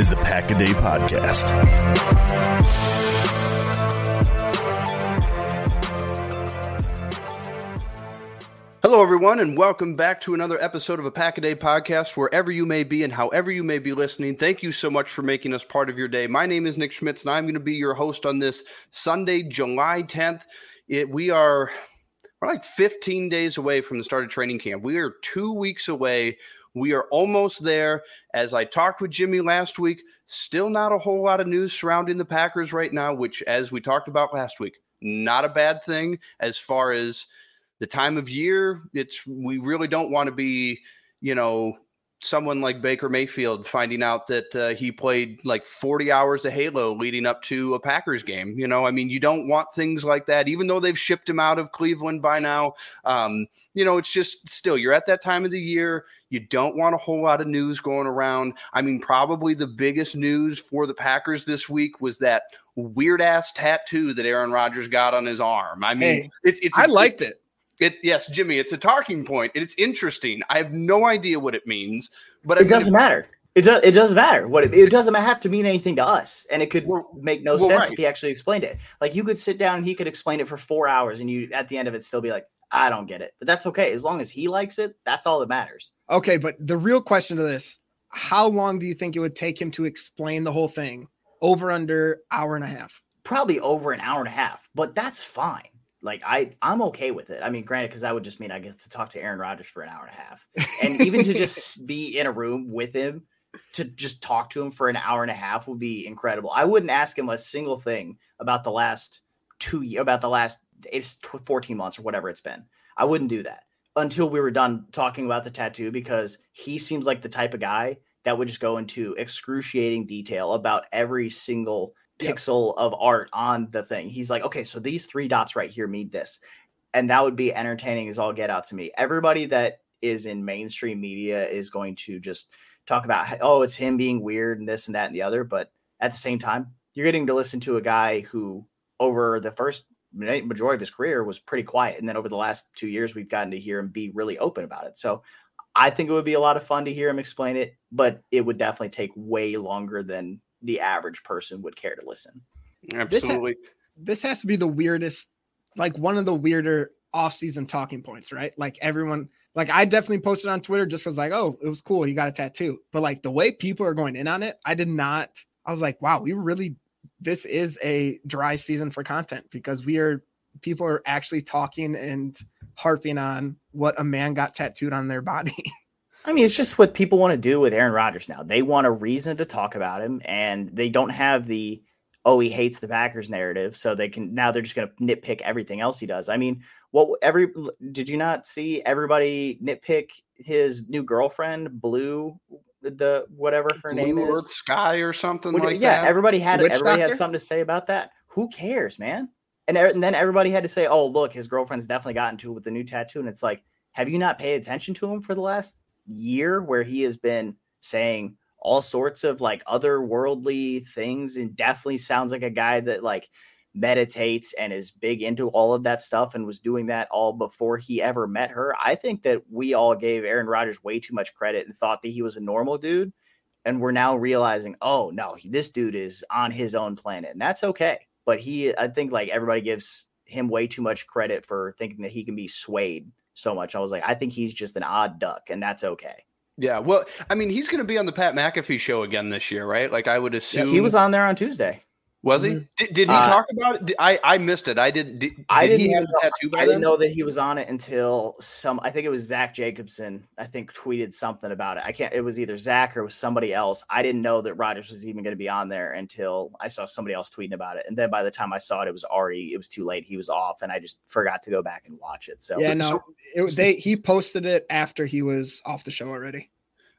is the Pack a Day Podcast. Hello, everyone, and welcome back to another episode of a Pack a Day podcast. Wherever you may be and however you may be listening, thank you so much for making us part of your day. My name is Nick Schmitz, and I'm going to be your host on this Sunday, July 10th. It, we are we're like 15 days away from the start of training camp. We are two weeks away. We are almost there. As I talked with Jimmy last week, still not a whole lot of news surrounding the Packers right now, which, as we talked about last week, not a bad thing as far as the time of year. It's we really don't want to be, you know, someone like Baker Mayfield finding out that uh, he played like 40 hours of Halo leading up to a Packers game. You know, I mean, you don't want things like that, even though they've shipped him out of Cleveland by now. Um, you know, it's just still, you're at that time of the year. You don't want a whole lot of news going around. I mean, probably the biggest news for the Packers this week was that weird ass tattoo that Aaron Rodgers got on his arm. I mean, Hey, it, it's I liked it. It yes, Jimmy, it's a talking point point. it's interesting. I have no idea what it means, but I It mean, doesn't if- matter. It does. It doesn't matter what it, it doesn't have to mean anything to us, and it could Well- make no well, sense right. if he actually explained it. Like you could sit down and he could explain it for four hours, and you at the end of it still be like, I don't get it. But that's okay as long as he likes it. That's all that matters. Okay, but the real question to this: How long do you think it would take him to explain the whole thing? Over under hour and a half. Probably over an hour and a half, but that's fine. Like I, I'm okay with it. I mean, granted, because that would just mean I get to talk to Aaron Rodgers for an hour and a half, and even to just be in a room with him to just talk to him for an hour and a half would be incredible. I wouldn't ask him a single thing about the last two years, about the last it's 14 months or whatever it's been. I wouldn't do that until we were done talking about the tattoo because he seems like the type of guy that would just go into excruciating detail about every single Yep. pixel of art on the thing. He's like, okay, so these three dots right here mean this. And that would be entertaining as all get out to me. Everybody that is in mainstream media is going to just talk about, oh, it's him being weird and this and that and the other. But at the same time, you're getting to listen to a guy who, over the first majority of his career, was pretty quiet. And then over the last two years, we've gotten to hear him be really open about it. So I think it would be a lot of fun to hear him explain it, but it would definitely take way longer than the average person would care to listen. absolutely. This has to be the weirdest, like one of the weirder off-season talking points, right? Like everyone, like I definitely posted on Twitter just because, like, oh, it was cool, he got a tattoo. But like the way people are going in on it, I did not. I was like, wow, we really, this is a dry season for content because we are, people are actually talking and harping on what a man got tattooed on their body. I mean, it's just what people want to do with Aaron Rodgers now. They want a reason to talk about him, and they don't have the oh he hates the Packers narrative, so they can now they're just going to nitpick everything else he does. I mean, what every did you not see everybody nitpick his new girlfriend, Blue, the whatever her name Blue is? Sky or something What- like yeah, that. Yeah, everybody had Witch everybody had something to say about that. Who cares, man? And, and then everybody had to say, "Oh, look, his girlfriend's definitely gotten to it with the new tattoo." And it's like, have you not paid attention to him for the last year, where he has been saying all sorts of like otherworldly things, and definitely sounds like a guy that like meditates and is big into all of that stuff and was doing that all before he ever met her. I think that we all gave Aaron Rodgers way too much credit and thought that he was a normal dude. And we're now realizing, oh no, this dude is on his own planet. And that's okay. But he, I think like everybody gives him way too much credit for thinking that he can be swayed so much. I was like, I think he's just an odd duck, and that's okay. Yeah, well, I mean, he's going to be on the Pat McAfee show again this year, right? Like, I would assume yeah, he was on there on Tuesday. Was he? Mm-hmm. Did, did he uh, talk about it? I I missed it. I did. Did, I didn't. have know, tattoo I didn't know that he was on it until some. I think it was Zach Jacobson. I think tweeted something about it. I can't. It was either Zach or it was somebody else. I didn't know that Rodgers was even going to be on there until I saw somebody else tweeting about it. And then by the time I saw it, it was already. It was too late. He was off, and I just forgot to go back and watch it. So yeah, no, it, they he posted it after he was off the show already.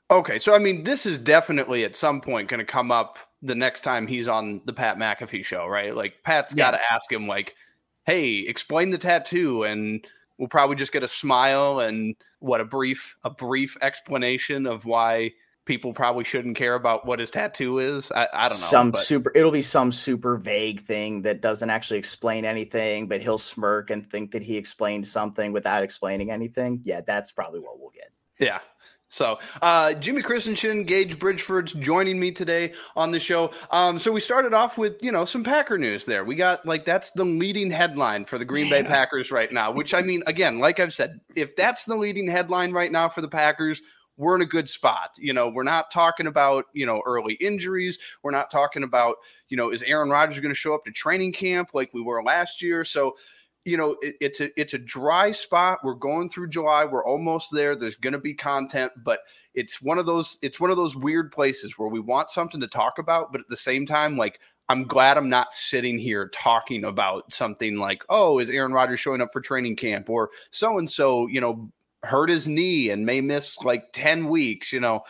Okay, so I mean, this is definitely at some point going to come up the next time he's on the Pat McAfee show, right? Like Pat's yeah. got to ask him, like, "Hey, explain the tattoo," and we'll probably just get a smile and what a brief a brief explanation of why people probably shouldn't care about what his tattoo is. I, I don't know. Some but. super it'll be some super vague thing that doesn't actually explain anything, but he'll smirk and think that he explained something without explaining anything. Yeah, that's probably what we'll get. Yeah. So, uh, Jimmy Christensen, Gage Bridgeford's joining me today on the show. Um, so we started off with you know some Packer news there. We got like that's the leading headline for the Green Bay Packers right now. Which I mean, again, like I've said, if that's the leading headline right now for the Packers, we're in a good spot. You know, we're not talking about, you know, early injuries. We're not talking about, you know, is Aaron Rodgers going to show up to training camp like we were last year? So, you know, it, it's a it's a dry spot. We're going through July. We're almost there. There's going to be content, but it's one of those it's one of those weird places where we want something to talk about, but at the same time, like I'm glad I'm not sitting here talking about something like, oh, is Aaron Rodgers showing up for training camp or so and so, you know, hurt his knee and may miss like 10 weeks, you know.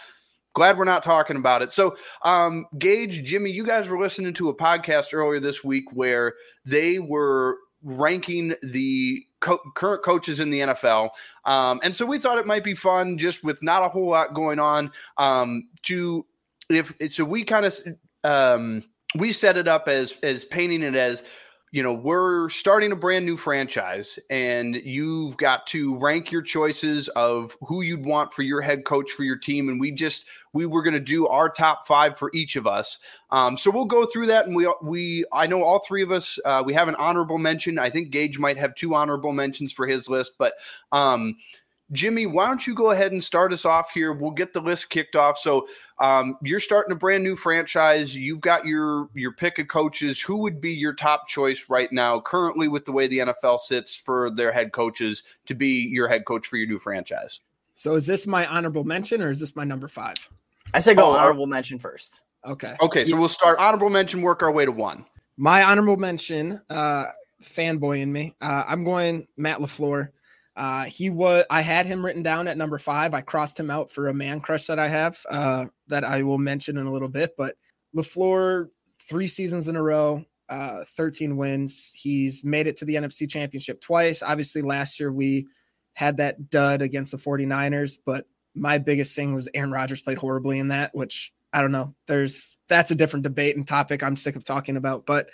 Glad we're not talking about it. So, um, Gage, Jimmy, you guys were listening to a podcast earlier this week where they were ranking the co- current coaches in the NFL. Um, and so we thought it might be fun, just with not a whole lot going on, um, to if so we kind of um, we set it up as as painting it as you know, we're starting a brand new franchise and you've got to rank your choices of who you'd want for your head coach for your team. And we just, we were going to do our top five for each of us. Um, so we'll go through that. And we, we, I know all three of us, uh, we have an honorable mention. I think Gage might have two honorable mentions for his list, but, um, Jimmy, why don't you go ahead and start us off here? We'll get the list kicked off. So um, you're starting a brand new franchise. You've got your your pick of coaches. Who would be your top choice right now, currently with the way the NFL sits for their head coaches to be your head coach for your new franchise? So is this my honorable mention or is this my number five? I say go oh, honorable mention first. Okay. Okay. So we'll start honorable mention, work our way to one. My honorable mention, uh, fanboy in me. Uh, I'm going Matt LaFleur. Uh, he was I had him written down at number five. I crossed him out for a man crush that I have uh, that I will mention in a little bit. But LaFleur, three seasons in a row, uh, 13 wins. He's made it to the NFC championship twice. Obviously, last year we had that dud against the 49ers, but my biggest thing was Aaron Rodgers played horribly in that, which I don't know. There's that's a different debate and topic I'm sick of talking about. But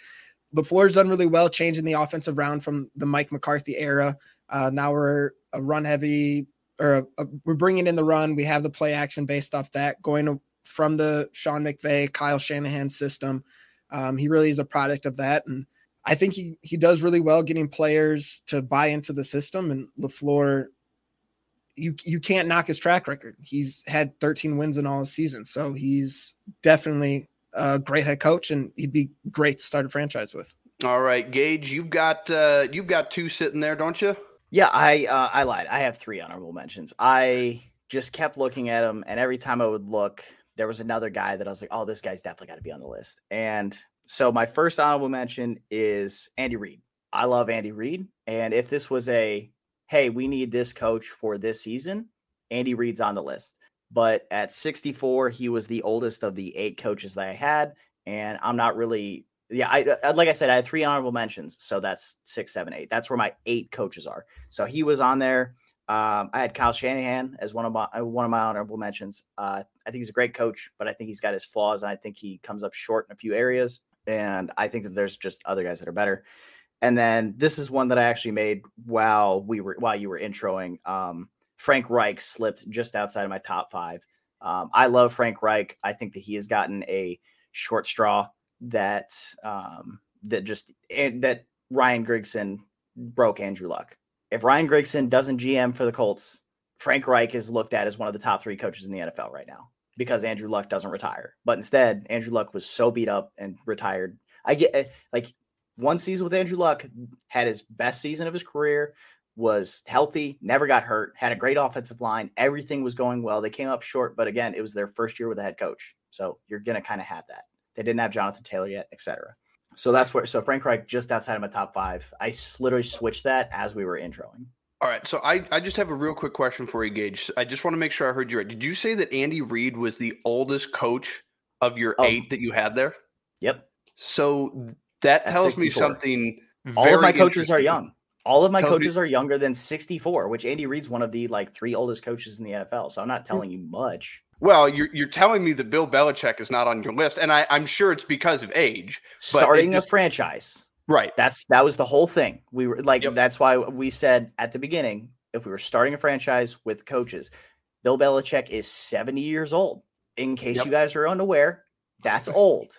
LaFleur's done really well changing the offensive round from the Mike McCarthy era uh, now we're a run heavy, or a, a, we're bringing in the run. We have the play action based off that, going to, from the Sean McVay, Kyle Shanahan system. Um, he really is a product of that, and I think he he does really well getting players to buy into the system. And Lafleur, you you can't knock his track record. He's had 13 wins in all his seasons, so he's definitely a great head coach, and he'd be great to start a franchise with. All right, Gage, you've got uh, you've got two sitting there, don't you? Yeah, I uh, I lied. I have three honorable mentions. I just kept looking at them, and every time I would look, there was another guy that I was like, "Oh, this guy's definitely got to be on the list." And so my first honorable mention is Andy Reid. I love Andy Reid, and if this was a hey, we need this coach for this season, Andy Reid's on the list. But at 64, he was the oldest of the eight coaches that I had, and I'm not really yeah, I uh, like I said, I had three honorable mentions, so that's six, seven, eight. That's where my eight coaches are. So he was on there. Um, I had Kyle Shanahan as one of my uh, one of my honorable mentions. Uh, I think he's a great coach, but I think he's got his flaws, and I think he comes up short in a few areas. and I think that there's just other guys that are better. And then this is one that I actually made while we were while you were introing. Um, Frank Reich slipped just outside of my top five. Um, I love Frank Reich. I think that he has gotten a short straw that um, that just that Ryan Grigson broke Andrew Luck. If Ryan Grigson doesn't GM for the Colts, Frank Reich is looked at as one of the top three coaches in the NFL right now because Andrew Luck doesn't retire. But instead, Andrew Luck was so beat up and retired. I get eh, like one season with Andrew Luck had his best season of his career, was healthy, never got hurt, had a great offensive line. Everything was going well. They came up short, but again, it was their first year with a head coach. So you're going to kind of have that. They didn't have Jonathan Taylor yet, etc. So that's where, so Frank Reich just outside of my top five. I literally switched that as we were introing. All right, so I, I just have a real quick question for you, Gage. I just want to make sure I heard you right. Did you say that Andy Reid was the oldest coach of your oh. eight that you had there? Yep. So that tells me something. All of my coaches are young. All of my coaches me- are younger than 64, which Andy Reid's one of the like three oldest coaches in the NFL. So I'm not telling you much. Well, you're you're telling me that Bill Belichick is not on your list, and I, I'm sure it's because of age. Starting just, a franchise. Right. That's that was the whole thing. We were like yep. that's why we said at the beginning, if we were starting a franchise with coaches, Bill Belichick is 70 years old. In case yep. you guys are unaware, that's old.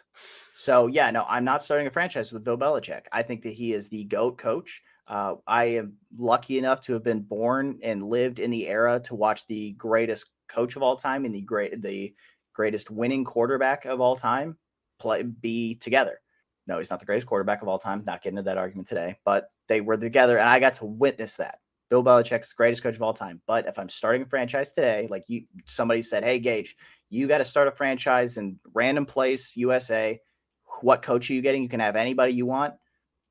So yeah, no, I'm not starting a franchise with Bill Belichick. I think that he is the GOAT coach. Uh, I am lucky enough to have been born and lived in the era to watch the greatest coach of all time and the great the greatest winning quarterback of all time play be together. No, he's not the greatest quarterback of all time. Not getting into that argument today, but they were together, and I got to witness that. Bill Belichick's the greatest coach of all time. But if I'm starting a franchise today, like you, somebody said, "Hey, Gage, you got to start a franchise in random place, USA. What coach are you getting? You can have anybody you want."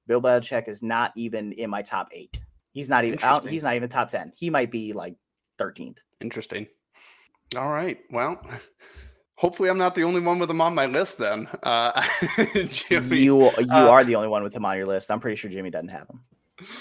Bill Belichick is not even in my top eight. He's not even out. He's not even top ten. He might be like 13th. Interesting. All right. Well, hopefully I'm not the only one with him on my list then. Uh, Jimmy, you you uh, are the only one with him on your list. I'm pretty sure Jimmy doesn't have him.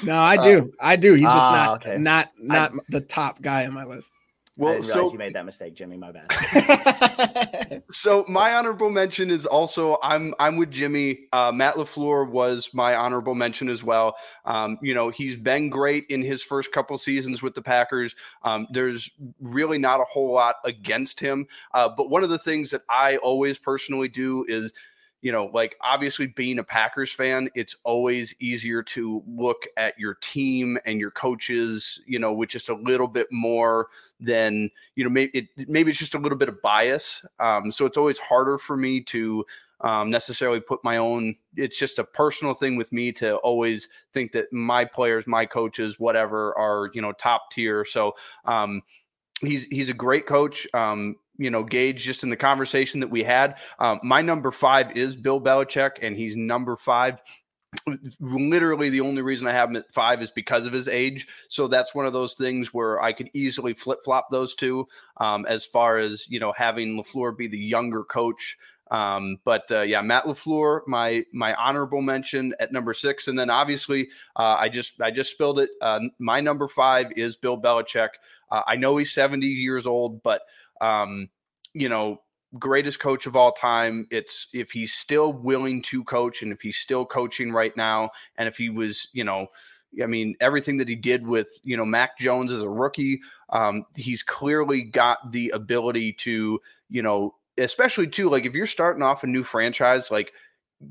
No, I do. Uh, I do. He's just ah, not okay. not not I, the top guy on my list. Well, I didn't so, you made that mistake, Jimmy. My bad. so my honorable mention is also I'm I'm with Jimmy. Uh, Matt LaFleur was my honorable mention as well. Um, you know he's been great in his first couple seasons with the Packers. Um, there's really not a whole lot against him, uh, but one of the things that I always personally do is you know, like obviously being a Packers fan, it's always easier to look at your team and your coaches, you know, with just a little bit more than, you know, maybe it, maybe it's just a little bit of bias. Um, so it's always harder for me to um, necessarily put my own. It's just a personal thing with me to always think that my players, my coaches, whatever, are you know top tier. So um, he's he's a great coach. Um, you know, Gage just in the conversation that we had. Um, my number five is Bill Belichick, and he's number five. Literally, the only reason I have him at five is because of his age. So that's one of those things where I could easily flip flop those two. Um, as far as you know, having Lafleur be the younger coach. Um, but uh, yeah, Matt Lafleur, my my honorable mention at number six, and then obviously uh, I just I just spilled it. Uh, my number five is Bill Belichick. Uh, I know he's seventy years old, but um, you know, greatest coach of all time. It's if he's still willing to coach and if he's still coaching right now, and if he was, you know, I mean, everything that he did with, you know, Mac Jones as a rookie, um, he's clearly got the ability to, you know, especially too, like if you're starting off a new franchise, like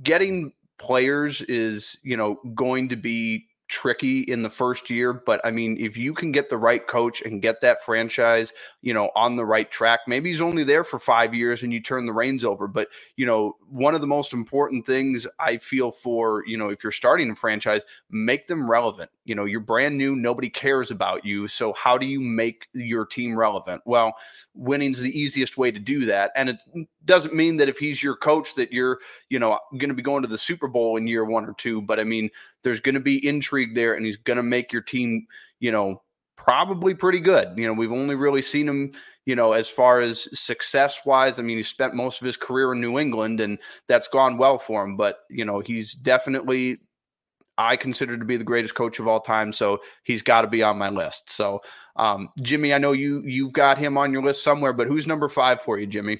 getting players is, you know, going to be tricky in the first year but i mean if you can get the right coach and get that franchise you know on the right track maybe he's only there for 5 years and you turn the reins over but you know one of the most important things i feel for you know if you're starting a franchise make them relevant. You know you're brand new nobody cares about you so how do you make your team relevant? Well winning's the easiest way to do that and it doesn't mean that if he's your coach that you're you know going to be going to the super bowl in year 1 or 2 but i mean there's going to be intrigue there and he's going to make your team you know probably pretty good you know we've only really seen him you know as far as success wise i mean he spent most of his career in new england and that's gone well for him but you know he's definitely I consider to be the greatest coach of all time. So he's got to be on my list. So, um, Jimmy, I know you you've got him on your list somewhere, but who's number five for you, Jimmy?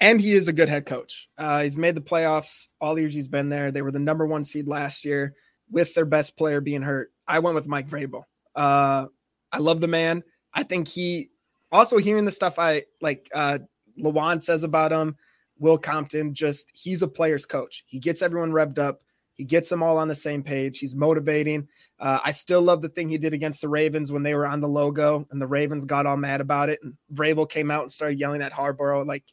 and he is a good head coach. Uh, he's made the playoffs all years he's been there. They were the number one seed last year with their best player being hurt. I went with Mike Vrabel. Uh, I love the man. I think he also hearing the stuff I like uh Lewan says about him, Will Compton, just he's a player's coach. He gets everyone revved up. He gets them all on the same page. He's motivating. Uh, I still love the thing he did against the Ravens when they were on the logo and the Ravens got all mad about it. And Vrabel came out and started yelling at Harbaugh. Like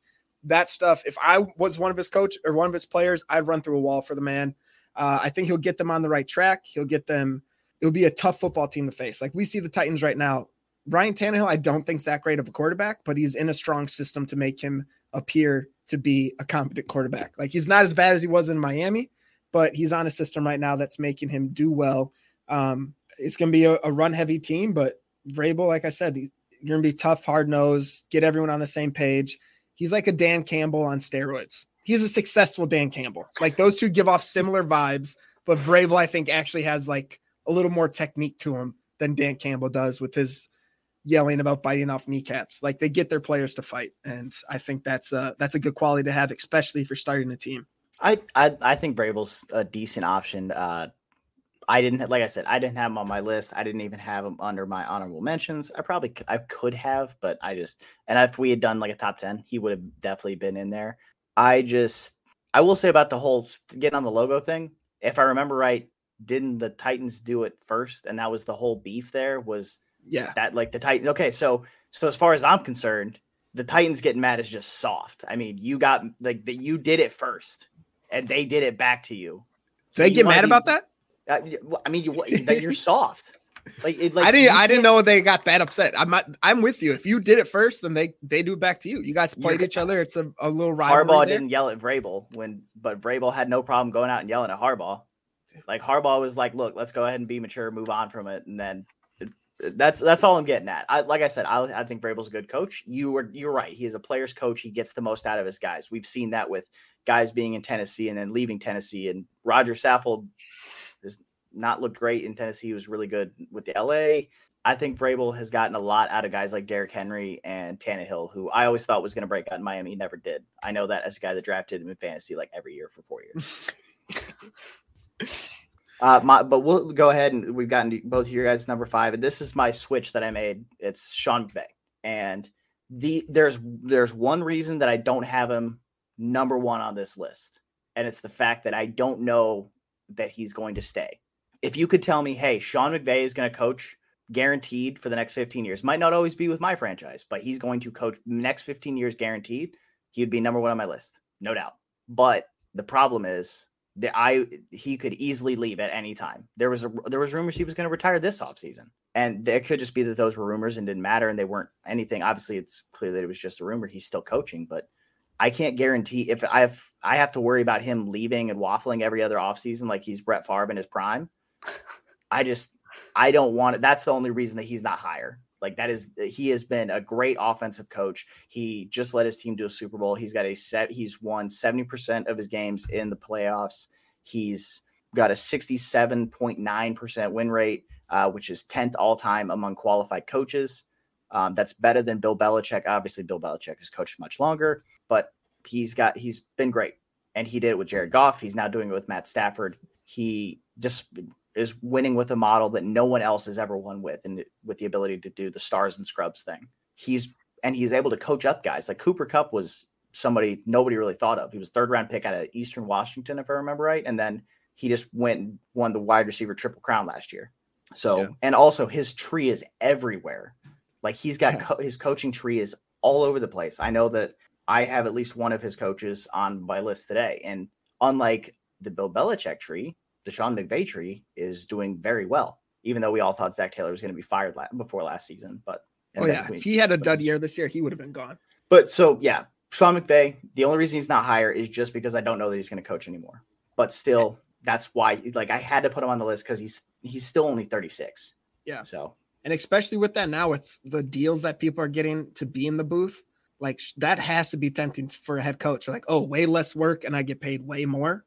that stuff. If I was one of his coach or one of his players, I'd run through a wall for the man. Uh, I think he'll get them on the right track. He'll get them It'll be a tough football team to face. Like we see the Titans right now. Ryan Tannehill, I don't think's that great of a quarterback, but he's in a strong system to make him appear to be a competent quarterback. Like he's not as bad as he was in Miami, but he's on a system right now that's making him do well. Um, it's going to be a, a run heavy team, but Vrabel, like I said, you're going to be tough, hard nose, get everyone on the same page. He's like a Dan Campbell on steroids. He's a successful Dan Campbell. Like those two give off similar vibes, but Vrabel, I think, actually has like a little more technique to him than Dan Campbell does with his yelling about biting off kneecaps. Like they get their players to fight, and I think that's a that's a good quality to have, especially if you're starting a team. I I, I think Vrabel's a decent option. Uh, I didn't like I said I didn't have him on my list. I didn't even have him under my honorable mentions. I probably I could have, but I just and if we had done like a top ten, he would have definitely been in there. I just I will say about the whole getting on the logo thing. If I remember right, didn't the Titans do it first? And that was the whole beef there was yeah that like the Titan. Okay, so so as far as I'm concerned, the Titans getting mad is just soft. I mean, you got like that you did it first, and they did it back to you. So they get mad be, about that? Uh, I mean, you that you're soft. Like, it, like I didn't, I didn't know they got that upset. I'm not, I'm with you. If you did it first, then they they do it back to you. You guys played each other. It's a, a little rivalry. Harbaugh there. didn't yell at Vrabel when, but Vrabel had no problem going out and yelling at Harbaugh. Like Harbaugh was like, "Look, let's go ahead and be mature, move on from it," and then that's that's all I'm getting at. I, like I said, I, I think Vrabel's a good coach. You were you're right. He is a player's coach. He gets the most out of his guys. We've seen that with guys being in Tennessee and then leaving Tennessee. And Roger Saffold not looked great in Tennessee. He was really good with the LA. I think Vrabel has gotten a lot out of guys like Derrick Henry and Tannehill, who I always thought was going to break out in Miami. He never did. I know that as a guy that drafted him in fantasy like every year for four years. Uh, my, but we'll go ahead and we've gotten both of your guys number five, and this is my switch that I made. It's Sean McVay, and the there's there's one reason that I don't have him number one on this list, and it's the fact that I don't know that he's going to stay. If you could tell me, hey, Sean McVay is going to coach guaranteed for the next 15 years, might not always be with my franchise, but he's going to coach next 15 years guaranteed, he'd be number one on my list, no doubt. But the problem is that I he could easily leave at any time. There was a there was rumors he was going to retire this offseason. And it could just be that those were rumors and didn't matter and they weren't anything. Obviously, it's clear that it was just a rumor. He's still coaching, but I can't guarantee if I have I have to worry about him leaving and waffling every other offseason like he's Brett Favre in his prime. I just I don't want it. That's the only reason that he's not higher. Like that is he has been a great offensive coach. He just led his team to a Super Bowl. He's got a set. He's won seventy percent of his games in the playoffs. He's got a sixty-seven point nine percent win rate, uh, which is tenth all time among qualified coaches. Um, that's better than Bill Belichick. Obviously, Bill Belichick has coached much longer, but he's got he's been great, and he did it with Jared Goff. He's now doing it with Matt Stafford. He just is winning with a model that no one else has ever won with, and with the ability to do the stars and scrubs thing. He's and he's able to coach up guys like Cooper Kupp was somebody nobody really thought of. He was third round pick out of Eastern Washington, if I remember right, and then he just went and won the wide receiver triple crown last year. So yeah. and also his tree is everywhere. Like he's got co- his coaching tree is all over the place. I know that I have at least one of his coaches on my list today, and unlike the Bill Belichick tree, the Sean McVay tree is doing very well, even though we all thought Zac Taylor was going to be fired la- before last season. But oh yeah, if he had a dud year this year, he would have been gone. But so yeah, Sean McVay. The only reason he's not higher is just because I don't know that he's going to coach anymore. But still, that's why like I had to put him on the list because he's he's still only 36. Yeah. So and especially with that now with the deals that people are getting to be in the booth, like that has to be tempting for a head coach. Like, oh, way less work and I get paid way more.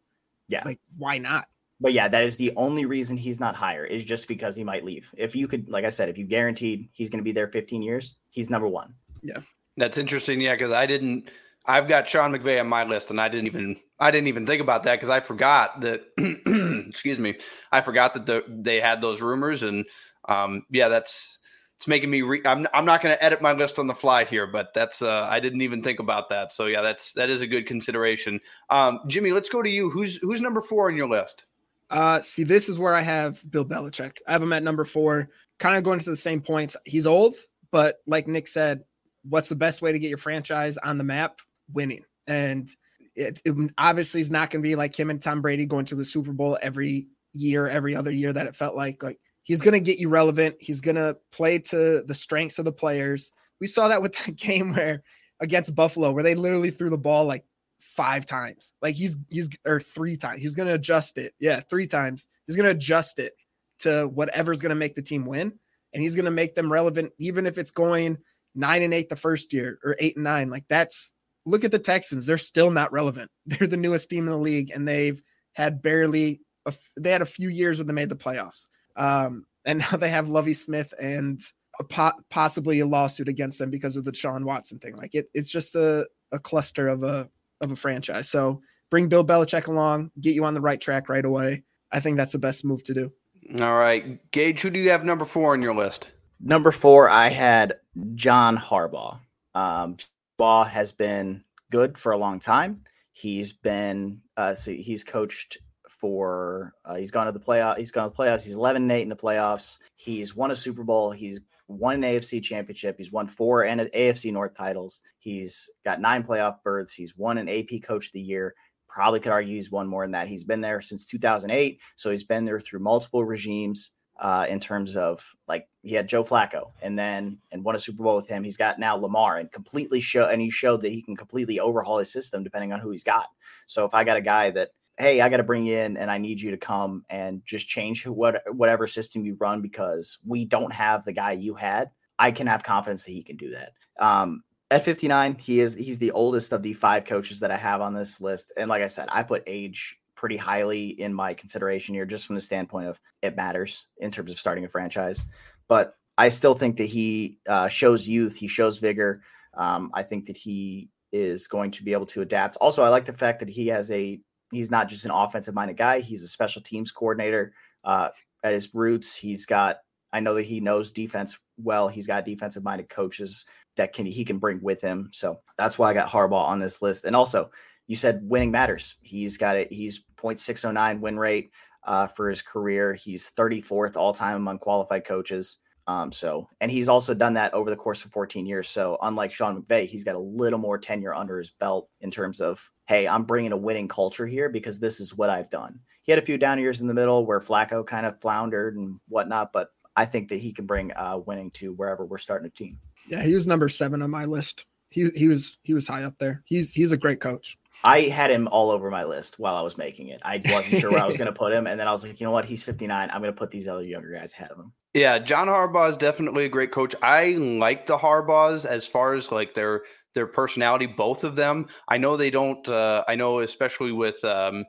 Yeah. Like, why not? But yeah, that is the only reason he's not higher is just because he might leave. If you could, like I said, if you guaranteed he's going to be there 15 years, he's number one. Yeah, that's interesting. Yeah, because I didn't. I've got Sean McVay on my list, and I didn't even I didn't even think about that because I forgot that. excuse me, I forgot that the, they had those rumors, and um, yeah, that's it's making me. Re- I'm I'm not going to edit my list on the fly here, but that's uh, I didn't even think about that. So yeah, that's that is a good consideration. Um, Jimmy, let's go to you. Who's who's number four on your list? Uh, see, this is where I have Bill Belichick. I have him at number four, kind of going to the same points. He's old, but like Nick said, what's the best way to get your franchise on the map? Winning. And it, it obviously is not going to be like him and Tom Brady going to the Super Bowl every year, every other year that it felt like. Like he's going to get you relevant. He's going to play to the strengths of the players. We saw that with that game where against Buffalo, where they literally threw the ball like five times. Like he's he's or three times. He's gonna adjust it. Yeah, three times. He's gonna adjust it to whatever's gonna make the team win, and he's gonna make them relevant, even if it's going nine and eight the first year or eight and nine. Like that's look at the Texans. They're still not relevant. They're the newest team in the league, and they've had barely a, they had a few years when they made the playoffs. Um, and now they have Lovie Smith and a po- possibly a lawsuit against them because of the Sean Watson thing. Like it, it's just a, a cluster of a of a franchise. So bring Bill Belichick along, get you on the right track right away. I think that's the best move to do. All right. Gage, who do you have number four on your list? Number four, I had John Harbaugh. Um, Harbaugh has been good for a long time. He's been, uh, see, he's coached for, uh, he's gone to the playoff. He's gone to the playoffs. He's 11 8 in the playoffs. He's won a Super Bowl. He's won an AFC championship. He's won four and AFC North titles. He's got nine playoff berths. He's won an AP Coach of the Year. Probably could argue he's won more than that. He's been there since 2008, so he's been there through multiple regimes. Uh, in terms of like he had Joe Flacco and then and won a Super Bowl with him. He's got now Lamar and completely show and he showed that he can completely overhaul his system depending on who he's got. So if I got a guy that hey, I got to bring you in and I need you to come and just change what whatever system you run because we don't have the guy you had. I can have confidence that he can do that. Um, at 59, he is he's the oldest of the five coaches that I have on this list. And like I said, I put age pretty highly in my consideration here, just from the standpoint of it matters in terms of starting a franchise. But I still think that he uh, shows youth, he shows vigor. Um, I think that he is going to be able to adapt. Also, I like the fact that he has a he's not just an offensive minded guy. He's a special teams coordinator uh, at his roots. He's got, I know that he knows defense well. He's got defensive minded coaches that can he can bring with him. So that's why I got Harbaugh on this list. And also, you said winning matters. He's got it. He's 0.609 win rate uh, for his career. He's 34th all time among qualified coaches. Um, so, and he's also done that over the course of 14 years. So, unlike Sean McVay, he's got a little more tenure under his belt in terms of, hey, I'm bringing a winning culture here because this is what I've done. He had a few down years in the middle where Flacco kind of floundered and whatnot, but I think that he can bring uh, winning to wherever we're starting a team. Yeah, he was number seven on my list. He he was he was high up there. He's he's a great coach. I had him all over my list while I was making it. I wasn't sure where I was going to put him, and then I was like, you know what? He's 59. I'm going to put these other younger guys ahead of him. Yeah, John Harbaugh is definitely a great coach. I like the Harbaughs as far as like their their personality. Both of them. I know they don't. Uh, I know especially with. Um,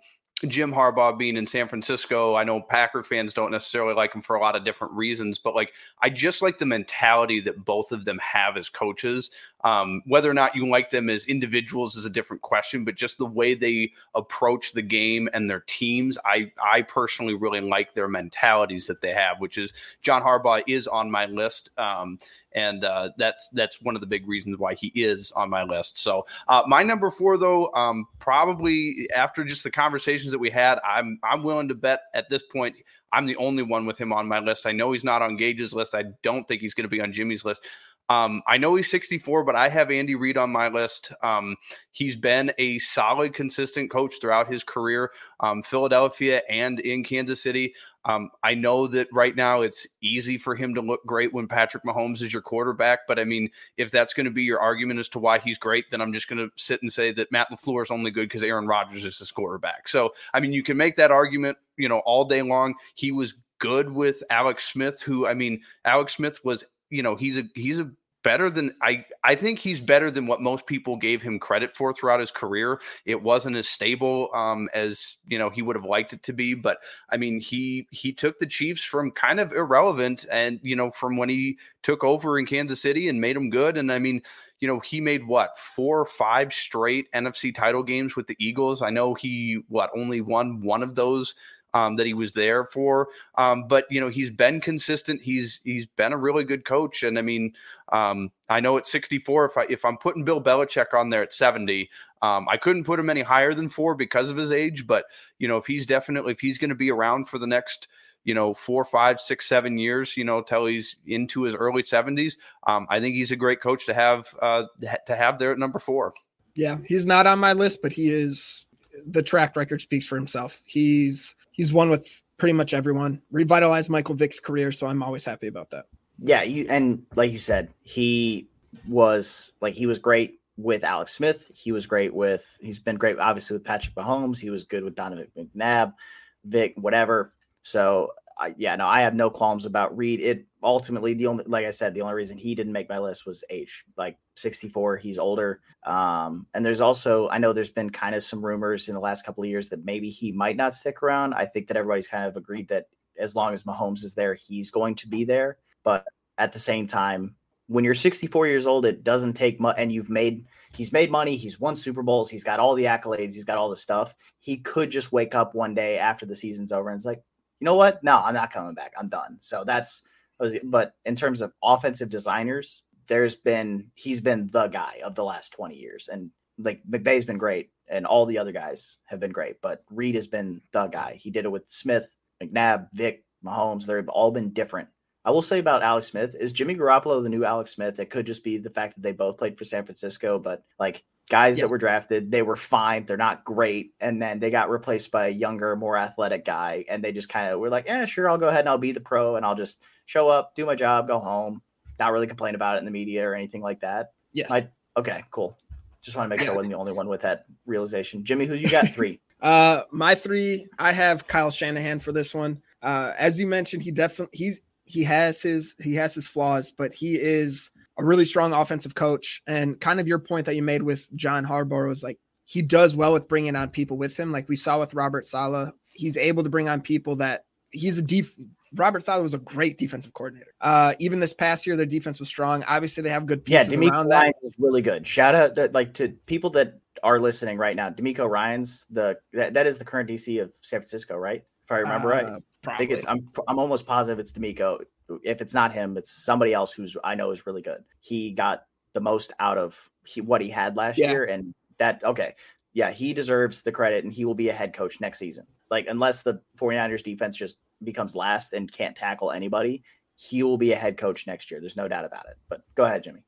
Jim Harbaugh being in San Francisco, I know Packer fans don't necessarily like him for a lot of different reasons, but like I just like the mentality that both of them have as coaches. Um, whether or not you like them as individuals is a different question, but just the way they approach the game and their teams, I I personally really like their mentalities that they have. Which is John Harbaugh is on my list, um, and uh, that's that's one of the big reasons why he is on my list. So uh, my number four, though, um, probably after just the conversations that we had, I'm I'm willing to bet at this point. I'm the only one with him on my list. I know he's not on Gage's list. I don't think he's going to be on Jimmy's list. Um, I know he's 64, but I have Andy Reid on my list. Um, he's been a solid, consistent coach throughout his career, um, Philadelphia and in Kansas City. Um, I know that right now it's easy for him to look great when Patrick Mahomes is your quarterback, but I mean, if that's going to be your argument as to why he's great, then I'm just going to sit and say that Matt LaFleur is only good because Aaron Rodgers is his quarterback. So, I mean, you can make that argument, you know, all day long. He was good with Alex Smith, who, I mean, Alex Smith was you know he's a he's a better than I I think he's better than what most people gave him credit for throughout his career. It wasn't as stable um, as you know he would have liked it to be, but I mean he he took the Chiefs from kind of irrelevant and you know from when he took over in Kansas City and made them good. And I mean you know he made what four or five straight NFC title games with the Eagles. I know he what only won one of those um, that he was there for. Um, but you know, he's been consistent. He's he's been a really good coach. And I mean, um, I know at 64, if I if I'm putting Bill Belichick on there at 70, um, I couldn't put him any higher than four because of his age. But you know, if he's definitely if he's going to be around for the next you know, four, five, six, seven years, you know, till he's into his early 70s. Um, I think he's a great coach to have uh, to have there at number four. Yeah, he's not on my list, but he is. The track record speaks for himself. He's he's won with pretty much everyone. Revitalized Michael Vick's career, so I'm always happy about that. Yeah, you and like you said, he was like he was great with Alex Smith. He was great with he's been great obviously with Patrick Mahomes. He was good with Donovan McNabb, Vick, whatever. So I, yeah, no, I have no qualms about Reid. It ultimately the only, like I said, the only reason he didn't make my list was age. Like 64, he's older. Um, and there's also, I know there's been kind of some rumors in the last couple of years that maybe he might not stick around. I think that everybody's kind of agreed that as long as Mahomes is there, he's going to be there. But at the same time, when you're 64 years old, it doesn't take much, and you've made he's made money, he's won Super Bowls, he's got all the accolades, he's got all the stuff. He could just wake up one day after the season's over and it's like, you know what? No, I'm not coming back. I'm done. So that's but in terms of offensive designers, there's been he's been the guy of the last 20 years. And like McVay's been great and all the other guys have been great, but Reid has been the guy. He did it with Smith, McNabb, Vick, Mahomes. They've all been different. I will say about Alex Smith is Jimmy Garoppolo the new Alex Smith. It could just be the fact that they both played for San Francisco, but like guys that were drafted, they were fine. They're not great. And then they got replaced by a younger, more athletic guy. And they just kind of were like, yeah, sure, I'll go ahead and I'll be the pro and I'll just show up, do my job, go home, not really complain about it in the media or anything like that. Yes. I, okay, cool. Just want to make sure I wasn't the only one with that realization. Jimmy, who you got three? uh, my three, I have Kyle Shanahan for this one. Uh, as you mentioned, he definitely he's he has his he has his flaws, but he is a really strong offensive coach. And kind of your point that you made with John Harbaugh was like he does well with bringing on people with him. Like we saw with Robert Saleh. he's able to bring on people that he's a deep. Robert Saleh was a great defensive coordinator. Uh, even this past year, their defense was strong. Obviously, they have good pieces yeah, DeMeco around Ryans that. is really good. Shout out to, like to people that are listening right now. DeMeco Ryans, the that, that is the current DC of San Francisco, right? If I remember uh, right. Probably. I think it's I'm I'm almost positive it's DeMeco. If it's not him, it's somebody else who's I know is really good. He got the most out of he, what he had last Yeah. year. And that, okay, yeah, he deserves the credit and he will be a head coach next season. Like, unless the 49ers defense just becomes last and can't tackle anybody, he will be a head coach next year. There's no doubt about it. But go ahead, Jimmy.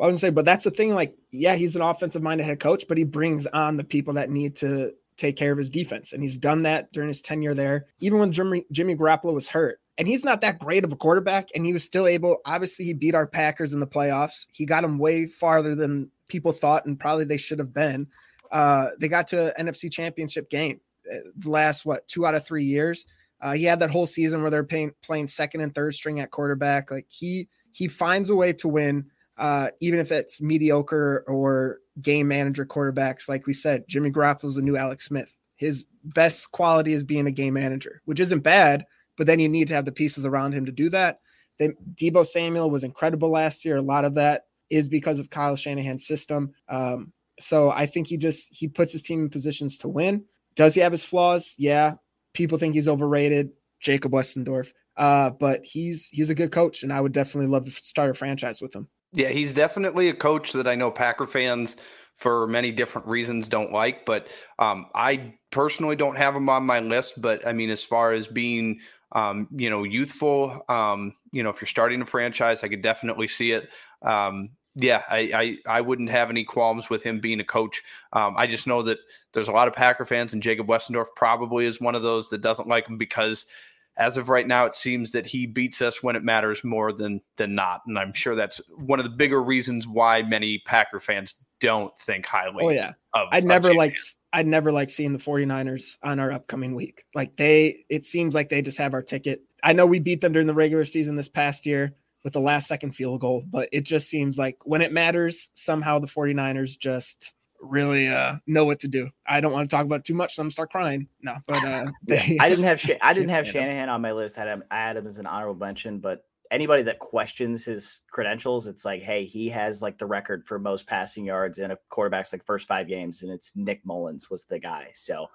I was gonna say, but that's the thing. Like, yeah, he's an offensive minded head coach, but he brings on the people that need to take care of his defense, and he's done that during his tenure there. Even when Jimmy Jimmy Garoppolo was hurt, and he's not that great of a quarterback, and he was still able. Obviously, he beat our Packers in the playoffs. He got them way farther than people thought, and probably they should have been. Uh, they got to NFC Championship game uh, the last what two out of three years. Uh, he had that whole season where they're playing playing second and third string at quarterback. Like he he finds a way to win uh, even if it's mediocre or game manager quarterbacks. Like we said, Jimmy Garoppolo's a new Alex Smith. His best quality is being a game manager, which isn't bad, but then you need to have the pieces around him to do that. Then Deebo Samuel was incredible last year. A lot of that is because of Kyle Shanahan's system. Um, so I think he just he puts his team in positions to win. Does he have his flaws? Yeah. People think he's overrated. Jacob Westendorf. Uh, but he's he's a good coach, and I would definitely love to start a franchise with him. Yeah, he's definitely a coach that I know Packer fans for many different reasons don't like, but um, I personally don't have him on my list. But I mean, as far as being, um, you know, youthful, um, you know, if you're starting a franchise, I could definitely see it. Um, yeah, I, I, I wouldn't have any qualms with him being a coach. Um, I just know that there's a lot of Packer fans, and Jacob Westendorf probably is one of those that doesn't like him because as of right now, it seems that he beats us when it matters more than than not, and I'm sure that's one of the bigger reasons why many Packer fans don't think highly. Oh yeah, of, I'd never like I'd never like seeing the 49ers on our upcoming week. Like they it seems like they just have our ticket. I know we beat them during the regular season this past year with the last second field goal, but it just seems like when it matters, somehow the 49ers just really uh know what to do. I don't want to talk about it too much, so I'm gonna start crying. No, but uh they, I didn't have Sha- I didn't have. Shanahan on my list. I had him, I had him as an honorable mention, but anybody that questions his credentials, it's like, hey, he has like the record for most passing yards in a quarterback's like first five games, and it's Nick Mullens was the guy. So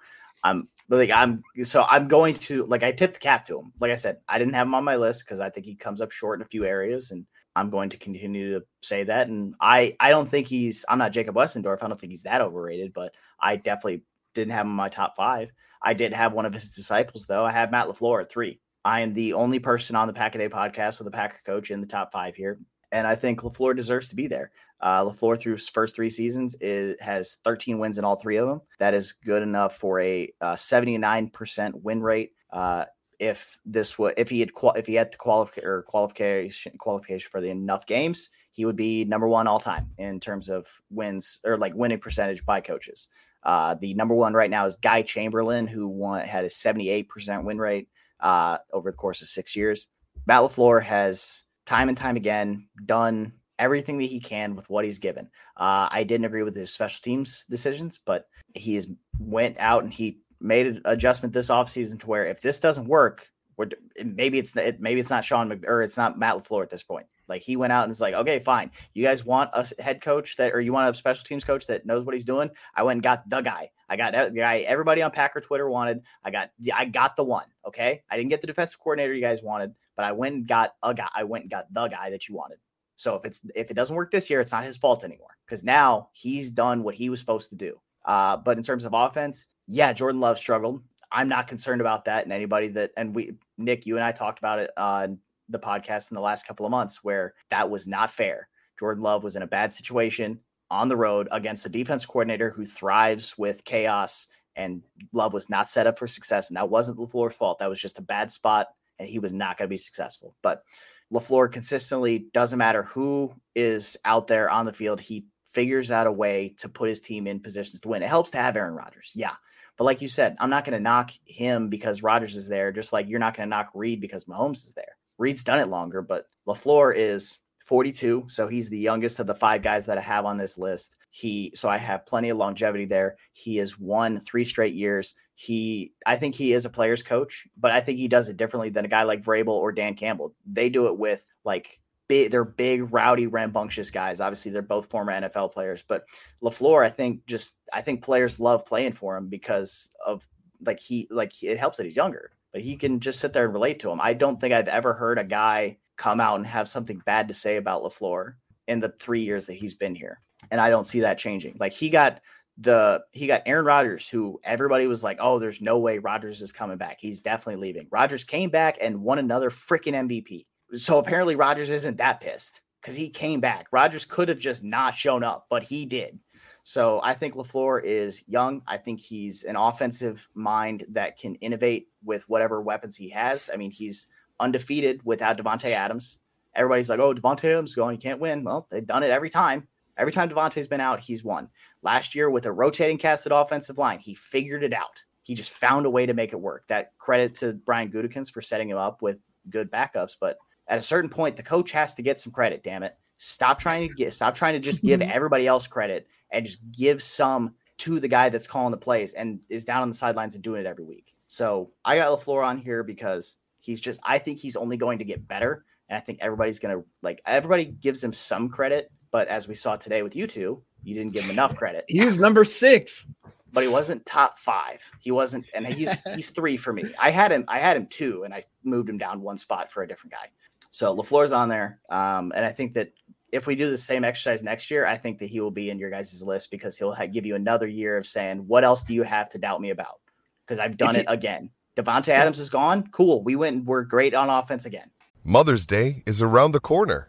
I'm like I'm so I'm going to like I tipped the cap to him. Like I said, I didn't have him on my list because I think he comes up short in a few areas, and I'm going to continue to say that. And I I don't think he's I'm not Jacob Westendorf. I don't think he's that overrated, but I definitely didn't have him in my top five. I did have one of his disciples though. I have Matt Lafleur at three. I am the only person on the Pack a Day podcast with a Packer coach in the top five here, and I think Lafleur deserves to be there. Uh, Lafleur through his first three seasons is, has 13 wins in all three of them. That is good enough for a uh, 79% win rate. Uh, if this would, if he had, qual- if he had the qualif- or qualification qualification for the enough games, he would be number one all time in terms of wins or like winning percentage by coaches. Uh, the number one right now is Guy Chamberlain, who won had a 78% win rate uh, over the course of six years. Matt LaFleur has time and time again done everything that he can with what he's given. Uh, I didn't agree with his special teams decisions, but he went out and he made an adjustment this offseason to where if this doesn't work, we're, maybe it's it, maybe it's not Sean Mc, or it's not Matt LaFleur at this point. Like he went out and was like, okay, fine. You guys want a head coach that, or you want a special teams coach that knows what he's doing? I went and got the guy. I got the guy everybody on Packer Twitter wanted. I got the, I got the one. Okay, I didn't get the defensive coordinator you guys wanted, but I went and got a guy. I went and got the guy that you wanted. So if it's if it doesn't work this year, it's not his fault anymore because now he's done what he was supposed to do. Uh, but in terms of offense, yeah, Jordan Love struggled. I'm not concerned about that. And anybody that and we Nick, you and I talked about it on the podcast in the last couple of months where that was not fair. Jordan Love was in a bad situation on the road against a defense coordinator who thrives with chaos, and Love was not set up for success. And that wasn't LaFleur's fault. That was just a bad spot, and he was not going to be successful. But LaFleur consistently doesn't matter who is out there on the field, he figures out a way to put his team in positions to win. It helps to have Aaron Rodgers. Yeah. But like you said, I'm not going to knock him because Rodgers is there, just like you're not going to knock Reid because Mahomes is there. Reid's done it longer, but LaFleur is 42. So he's the youngest of the five guys that I have on this list. He, so I have plenty of longevity there. He has won three straight years. He, I think he is a player's coach, but I think he does it differently than a guy like Vrabel or Dan Campbell. They do it with like big, they're big, rowdy, rambunctious guys. Obviously, they're both former NFL players, but LaFleur, I think just, I think players love playing for him because of like he, like it helps that he's younger, but he can just sit there and relate to him. I don't think I've ever heard a guy come out and have something bad to say about LaFleur. in the three years that he's been here. And I don't see that changing. Like he got the he got Aaron Rodgers, who everybody was like, "Oh, there's no way Rodgers is coming back. He's definitely leaving." Rodgers came back and won another freaking MVP. So apparently Rodgers isn't that pissed because he came back. Rodgers could have just not shown up, but he did. So I think LaFleur is young. I think he's an offensive mind that can innovate with whatever weapons he has. I mean, he's undefeated without Davante Adams. Everybody's like, "Oh, Davante Adams gone. You can't win." Well, they've done it every time. Every time Davante's been out, he's won. Last year with a rotating cast at offensive line, he figured it out. He just found a way to make it work. That credit to Brian Gutekunst for setting him up with good backups. But at a certain point, the coach has to get some credit. Damn it! Stop trying to get. Stop trying to just give mm-hmm. everybody else credit and just give some to the guy that's calling the plays and is down on the sidelines and doing it every week. So I got LaFleur on here because he's just. I think he's only going to get better, and I think everybody's gonna like. Everybody gives him some credit, but as we saw today with you two, you didn't give him enough credit. He was number six, but he wasn't top five. He wasn't, and he's he's three for me. I had him, I had him two, and I moved him down one spot for a different guy. So Lafleur's on there, um, and I think that if we do the same exercise next year, I think that he will be in your guys' list because he'll ha- give you another year of saying, "What else do you have to doubt me about?" Because I've done it again. Davante Adams is gone. Cool. We went. We're great on offense again. Mother's Day is around the corner.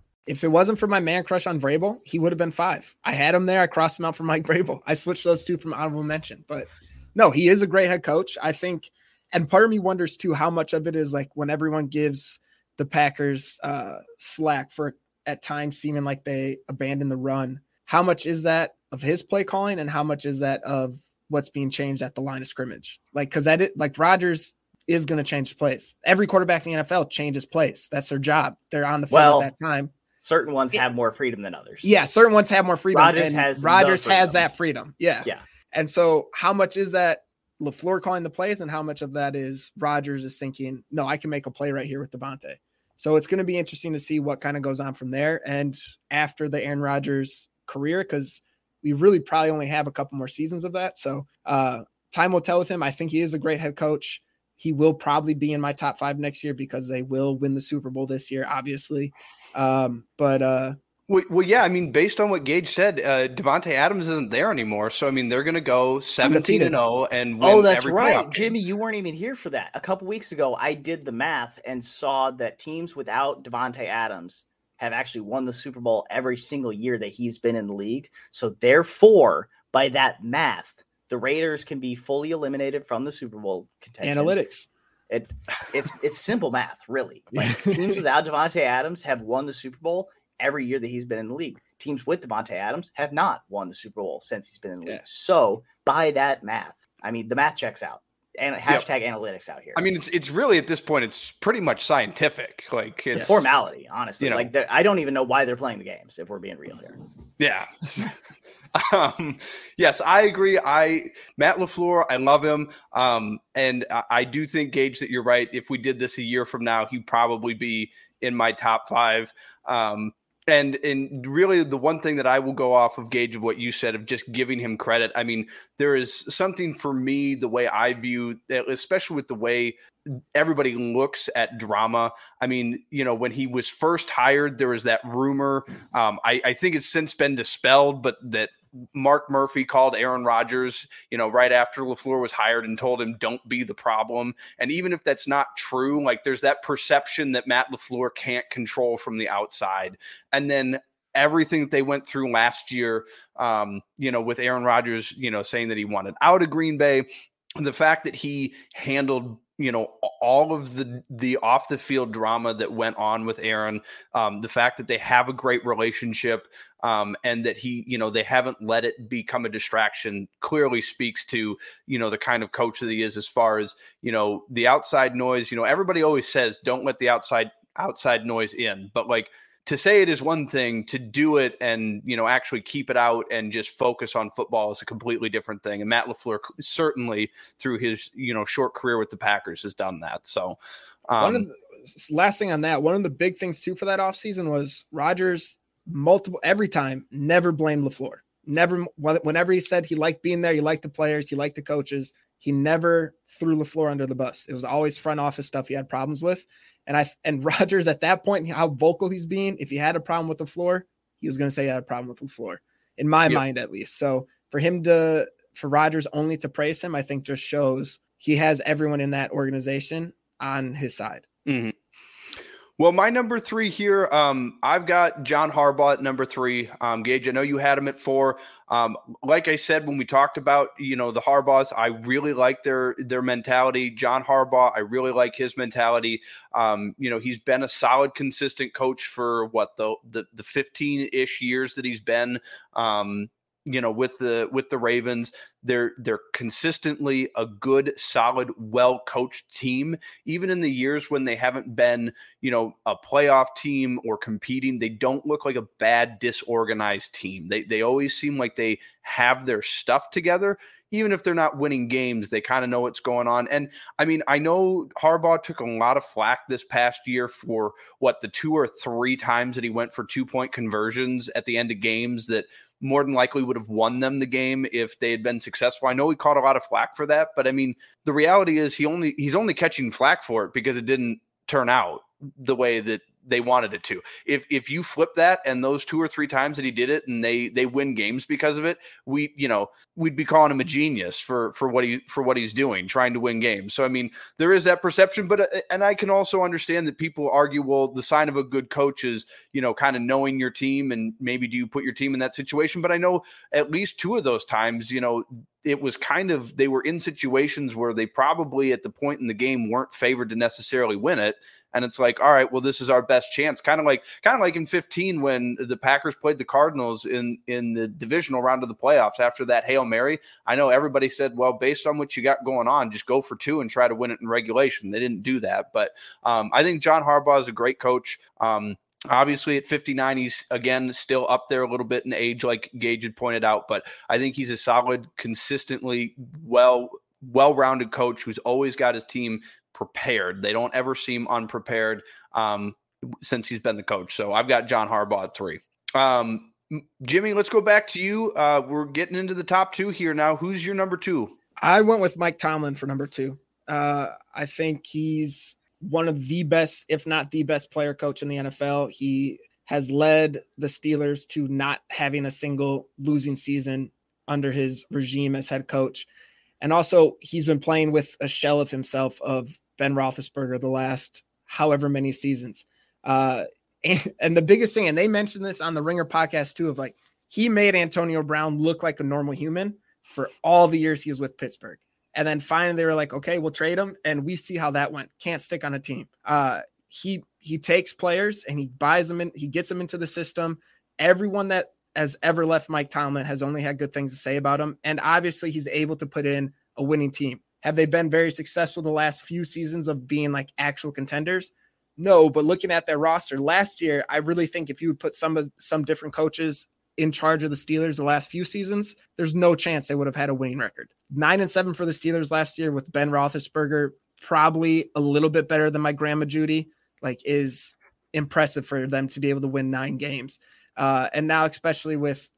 If it wasn't for my man crush on Vrabel, he would have been five. I had him there. I crossed him out for Mike Vrabel. I switched those two from honorable mention. But no, he is a great head coach. I think, and part of me wonders too how much of it is like when everyone gives the Packers uh, slack for at times seeming like they abandon the run. How much is that of his play calling, and how much is that of what's being changed at the line of scrimmage? Like, because that it, like Rodgers is going to change plays. Every quarterback in the NFL changes plays. That's their job. They're on the field well, at that time. Certain ones have more freedom than others. Yeah, certain ones have more freedom. Rodgers has Rodgers has that freedom. Yeah, yeah. And so, how much is that Lafleur calling the plays, and how much of that is Rodgers is thinking, no, I can make a play right here with Davante. So it's going to be interesting to see what kind of goes on from there. And after the Aaron Rodgers career, because we really probably only have a couple more seasons of that. So uh, time will tell with him. I think he is a great head coach. He will probably be in my top five next year because they will win the Super Bowl this year, obviously. Um, but uh, well, well, yeah. I mean, based on what Gage said, uh, Davante Adams isn't there anymore. So I mean, they're going to go seventeen and zero oh and win. oh, that's right, Jimmy. You weren't even here for that. A couple weeks ago, I did the math and saw that teams without Davante Adams have actually won the Super Bowl every single year that he's been in the league. So therefore, by that math, the Raiders can be fully eliminated from the Super Bowl contention. Analytics. It, it's it's simple math, really. Like teams without Davante Adams have won the Super Bowl every year that he's been in the league. Teams with Davante Adams have not won the Super Bowl since he's been in the league. So by that math, I mean the math checks out. And hashtag yep. analytics out here. I mean, it's it's really at this point, it's pretty much scientific. Like it's, it's formality, honestly. You know, like I don't even know why they're playing the games if we're being real here. Yeah. um, yes, I agree. I Matt Lafleur, I love him, um, and I, I, do think Gage that you're right. If we did this a year from now, he'd probably be in my top five. Um, and and really the one thing that I will go off of Gage of what you said of just giving him credit. I mean, there is something for me the way I view, especially with the way everybody looks at drama. I mean, you know, when he was first hired, there was that rumor. Um, I, I think it's since been dispelled, but that Mark Murphy called Aaron Rodgers, you know, right after LaFleur was hired and told him, don't be the problem. And even if that's not true, like there's that perception that Matt LaFleur can't control from the outside. And then everything that they went through last year, um, you know, with Aaron Rodgers, you know, saying that he wanted out of Green Bay, the fact that he handled you know all of the the off the field drama that went on with Aaron, um, the fact that they have a great relationship, um, and that he you know they haven't let it become a distraction clearly speaks to you know the kind of coach that he is as far as you know the outside noise. You know everybody always says don't let the outside outside noise in, but like to say it is one thing to do it and you know actually keep it out and just focus on football is a completely different thing. And matt lafleur certainly through his you know short career with the packers has done that. So um, one of the, last thing on that one of the big things too for that offseason was rodgers multiple every time never blamed lafleur. Never whenever he said he liked being there he liked the players he liked the coaches he never threw lafleur under the bus it was always front office stuff he had problems with and I and Rodgers at that point, how vocal he's being, if he had a problem with LaFleur, he was going to say he had a problem with LaFleur, in my yep. mind at least. So for him to for Rodgers only to praise him, I think just shows he has everyone in that organization on his side. Mm-hmm. Well, my number three here, um, I've got John Harbaugh at number three. Um, Gage, I know you had him at four. Um, like I said when we talked about you know the Harbaughs, I really like their their mentality. John Harbaugh, I really like his mentality. Um, you know, he's been a solid, consistent coach for what the the the fifteen ish years that he's been. You know with the with the ravens they're they're consistently a good solid well coached team even in the years when they haven't been you know a playoff team or competing they don't look like a bad disorganized team they they always seem like they have their stuff together even if they're not winning games, they kind of know what's going on. And I mean, I know Harbaugh took a lot of flack this past year for what the two or three times that he went for two point conversions at the end of games that more than likely would have won them the game if they had been successful. I know he caught a lot of flack for that, but I mean, the reality is he only he's only catching flack for it because it didn't turn out the way that they wanted it to. If if you flip that and those two or three times that he did it and they they win games because of it, we you know we'd be calling him a genius for for what he for what he's doing, trying to win games. So I mean, there is that perception, but uh, and I can also understand that people argue, well, the sign of a good coach is you know kind of knowing your team and maybe do you put your team in that situation. But I know at least two of those times, you know, it was kind of they were in situations where they probably at the point in the game weren't favored to necessarily win it and it's like all right well this is our best chance. Kind of like kind of like in 15 when the packers played the cardinals in in the divisional round of the playoffs after that hail mary. I know everybody said well based on what you got going on just go for two and try to win it in regulation. They didn't do that but um, i think john harbaugh is a great coach. Um, Obviously, at 59, he's again still up there a little bit in age, like Gage had pointed out. But I think he's a solid, consistently well, well-rounded coach who's always got his team prepared. They don't ever seem unprepared um, since he's been the coach. So I've got John Harbaugh at three. Um, Jimmy, let's go back to you. Uh, we're getting into the top two here now. Who's your number two? I went with Mike Tomlin for number two. Uh, I think he's one of the best, if not the best player coach in the NFL. He has led the Steelers to not having a single losing season under his regime as head coach. And also, he's been playing with a shell of himself of Ben Roethlisberger the last however many seasons. Uh, and, and the biggest thing, and they mentioned this on the Ringer podcast too, of like he made Antonio Brown look like a normal human for all the years he was with Pittsburgh. And then finally they were like, okay, we'll trade him. And we see how that went. Can't stick on a team. Uh, he he takes players and he buys them in, he gets them into the system. Everyone that has ever left Mike Tomlin has only had good things to say about him. And obviously he's able to put in a winning team. Have they been very successful the last few seasons of being like actual contenders? No, but looking at their roster last year, I really think if you would put some of some different coaches in charge of the Steelers the last few seasons, there's no chance they would have had a winning record. Nine and seven for the Steelers last year with Ben Roethlisberger, probably a little bit better than my grandma Judy. Like, is impressive for them to be able to win nine games. Uh, and now, especially with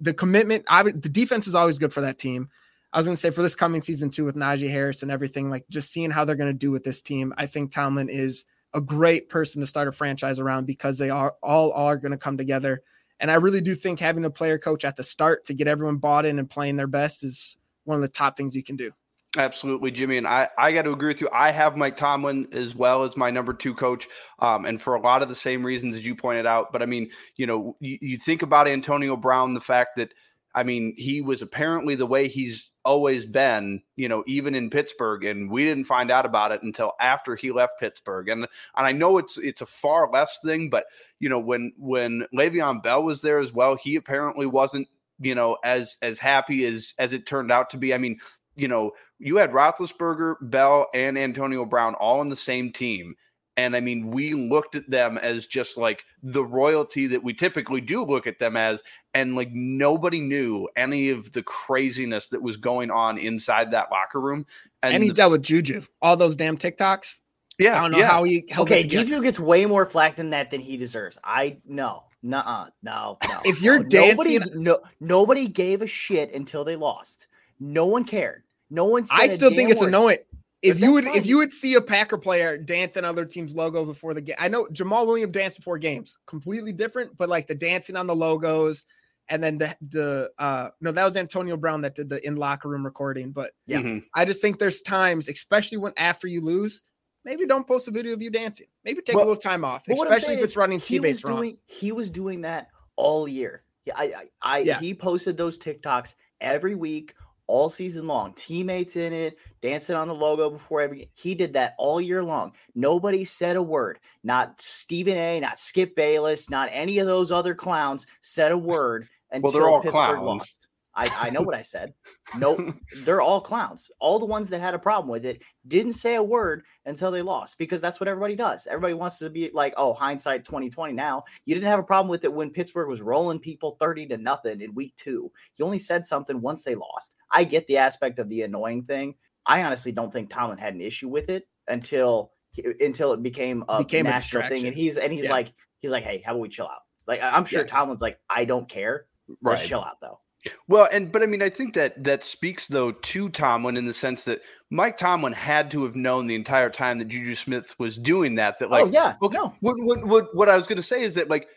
the commitment, I would, the defense is always good for that team. I was going to say for this coming season too, with Najee Harris and everything, like just seeing how they're going to do with this team. I think Tomlin is a great person to start a franchise around because they are all are going to come together. And I really do think having a player coach at the start to get everyone bought in and playing their best is one of the top things you can do. Absolutely, Jimmy. And I, I got to agree with you. I have Mike Tomlin as well as my number two coach. Um, and for a lot of the same reasons as you pointed out. But I mean, you know, you, you think about Antonio Brown, the fact that I mean, he was apparently the way he's always been, you know, even in Pittsburgh, and we didn't find out about it until after he left Pittsburgh. And and I know it's it's a far less thing, but you know, when when Le'Veon Bell was there as well, he apparently wasn't, you know, as as happy as as it turned out to be. I mean, you know, you had Roethlisberger, Bell, and Antonio Brown all in the same team And I mean, we looked at them as just like the royalty that we typically do look at them as. And like nobody knew any of the craziness that was going on inside that locker room. And, and he the, dealt with Juju, all those damn TikToks. Yeah. I don't know yeah. how he helped. Okay, Juju gets way more flack than that than he deserves. I know. Nuh-uh. No, no. If you're no. dancing, nobody, no, nobody gave a shit until they lost. No one cared. No one. I still think it's word. annoying. If you would, fine. if you would see a Packer player dance in other teams' logos before the game, I know Jamaal Williams danced before games, completely different. But like the dancing on the logos, and then the the uh no, that was Antonio Brown that did the in locker room recording. But Yeah. Mhm. I just think there's times, especially when after you lose, maybe don't post a video of you dancing. Maybe take Well, a little time off, But what I'm especially if it's running he teammates wrong. doing, He was doing that all year. Yeah, I, I, I Yeah. he posted those TikToks every week, all season long. Teammates in it, dancing on the logo before every. He did that all year long. Nobody said a word. Not Stephen A. Not Skip Bayless. Not any of those other clowns said a word until Well, they're all Pittsburgh clowns. lost. I, I know what I said. No, they're all clowns. All the ones that had a problem with it didn't say a word until they lost because that's what everybody does. Everybody wants to be like, oh, hindsight 2020 now. You didn't have a problem with it when Pittsburgh was rolling people 30 to nothing in week two. You only said something once they lost. I get the aspect of the annoying thing. I honestly don't think Tomlin had an issue with it until until it became a Became a national thing. And he's and he's Yeah. like, he's like, hey, how about we chill out? Like I'm sure Yeah. Tomlin's like, I don't care. Let's chill out though. Well, and but I mean, I think that that speaks though to Tomlin in the sense that Mike Tomlin had to have known the entire time that Juju Smith was doing that. That oh, like, oh yeah, okay, no, what, what what what I was going to say is that like,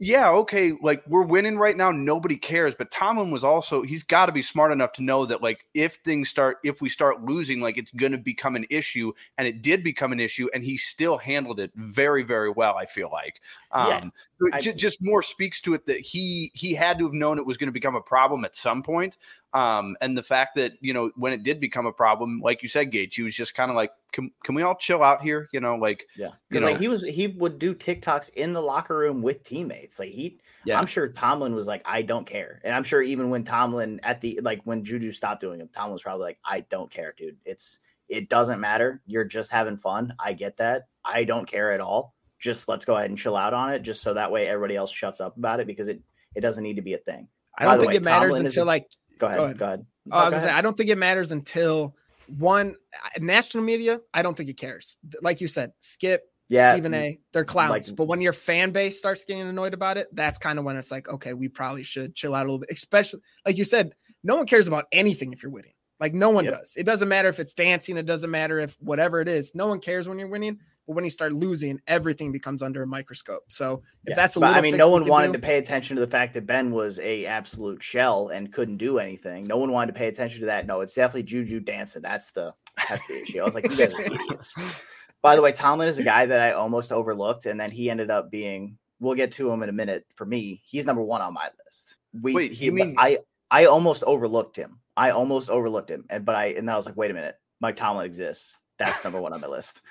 yeah, okay, like we're winning right now, nobody cares. But Tomlin was also he's got to be smart enough to know that like if things start if we start losing, like it's going to become an issue, and it did become an issue, and he still handled it very very well. I feel like, um, Yeah, it I- ju- just more speaks to it that he he had to have known it was going to become a problem at some point. Um, and the fact that you know when it did become a problem, like you said, Gage, he was just kind of like, can, can we all chill out here? You know, like Yeah, you because know, like he was, he would do TikToks in the locker room with teammates. Like he, Yeah. I'm sure Tomlin was like, I don't care, and I'm sure even when Tomlin at the like when Juju stopped doing it, Tomlin was probably like, I don't care, dude. It's it doesn't matter. You're just having fun. I get that. I don't care at all. Just let's go ahead and chill out on it, just so that way everybody else shuts up about it because it it doesn't need to be a thing. I By don't think way, it matters Tomlin is until a- like Go ahead. Go Go ahead. ahead. Oh, I was go gonna say. I don't think it matters until one uh, national media. I don't think it cares. Like you said, Skip, Yeah, Stephen A. They're clowns. like- but when your fan base starts getting annoyed about it, that's kind of when it's like, okay, we probably should chill out a little bit. Especially like you said, no one cares about anything if you're winning. Like no one Yep. does. It doesn't matter if it's dancing. It doesn't matter if whatever it is. No one cares when you're winning. But when you start losing, everything becomes under a microscope. So if Yeah, that's a but, little, I mean, no one can wanted do- to pay attention to the fact that Ben was a absolute shell and couldn't do anything. No one wanted to pay attention to that. No, it's definitely Juju dancing. That's the that's the issue. I was like, you guys are idiots. By the way, Tomlin is a guy that I almost overlooked, and then he ended up being. We'll get to him in a minute. For me, he's number one on my list. We, Wait, he, you mean- I? I almost overlooked him. I almost overlooked him, and but I and then I was like, wait a minute, Mike Tomlin exists. That's number one on my list.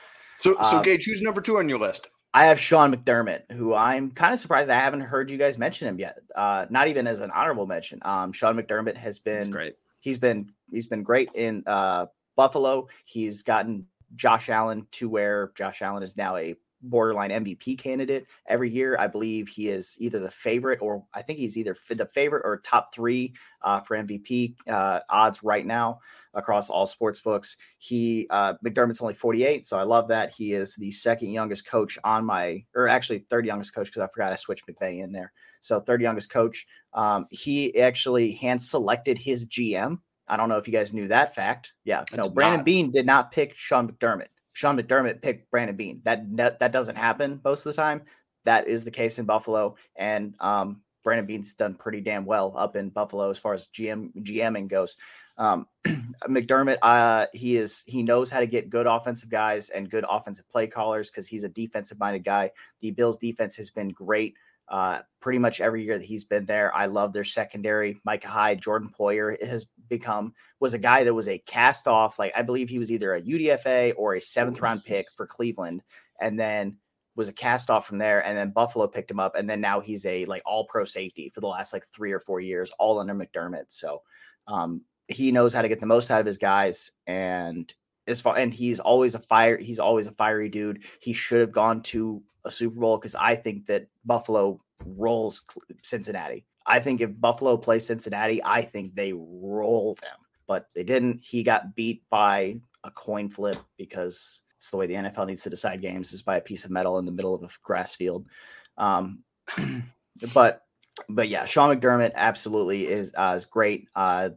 So so um, Gage, who's number two on your list? I have Sean McDermott, who I'm kind of surprised I haven't heard you guys mention him yet. Uh, not even as an honorable mention. Um, Sean McDermott has That's been great. he's been he's been great in uh, Buffalo. He's gotten Josh Allen to where Josh Allen is now a borderline MVP candidate every year. I believe he is either the favorite or I think he's either the favorite or top three uh, for MVP uh, odds right now across all sports books. He uh, McDermott's only 48, so I love that. He is the second youngest coach on my, or actually third youngest coach because I forgot I switched McVay in there. So third youngest coach. Um, he actually hand selected his GM. I don't know if you guys knew that fact. Yeah, no, Brandon not. Beane did not pick Sean McDermott. Sean McDermott picked Brandon Beane. That, that doesn't happen most of the time. That is the case in Buffalo, and um, Brandon Beane's done pretty damn well up in Buffalo as far as GM GMing goes. Um, McDermott, uh, he is he knows how to get good offensive guys and good offensive play callers because he's a defensive minded guy. The Bills defense has been great uh, pretty much every year that he's been there. I love their secondary. Micah Hyde, Jordan Poyer has become was a guy that was a cast off. Like I believe he was either a UDFA or a seventh round pick for Cleveland, and then was a cast off from there. And then Buffalo picked him up, and then now he's a like all pro safety for the last like three or four years, all under McDermott. So um, he knows how to get the most out of his guys, and as far and he's always a fire he's always a fiery dude. He should have gone to a Super Bowl because I think that Buffalo rolls Cincinnati. I think if Buffalo plays Cincinnati, I think they roll them, but they didn't. He got beat by a coin flip because it's the way the NFL needs to decide games is by a piece of metal in the middle of a grass field. Um, but but yeah, Sean McDermott absolutely is uh, is great. Uh,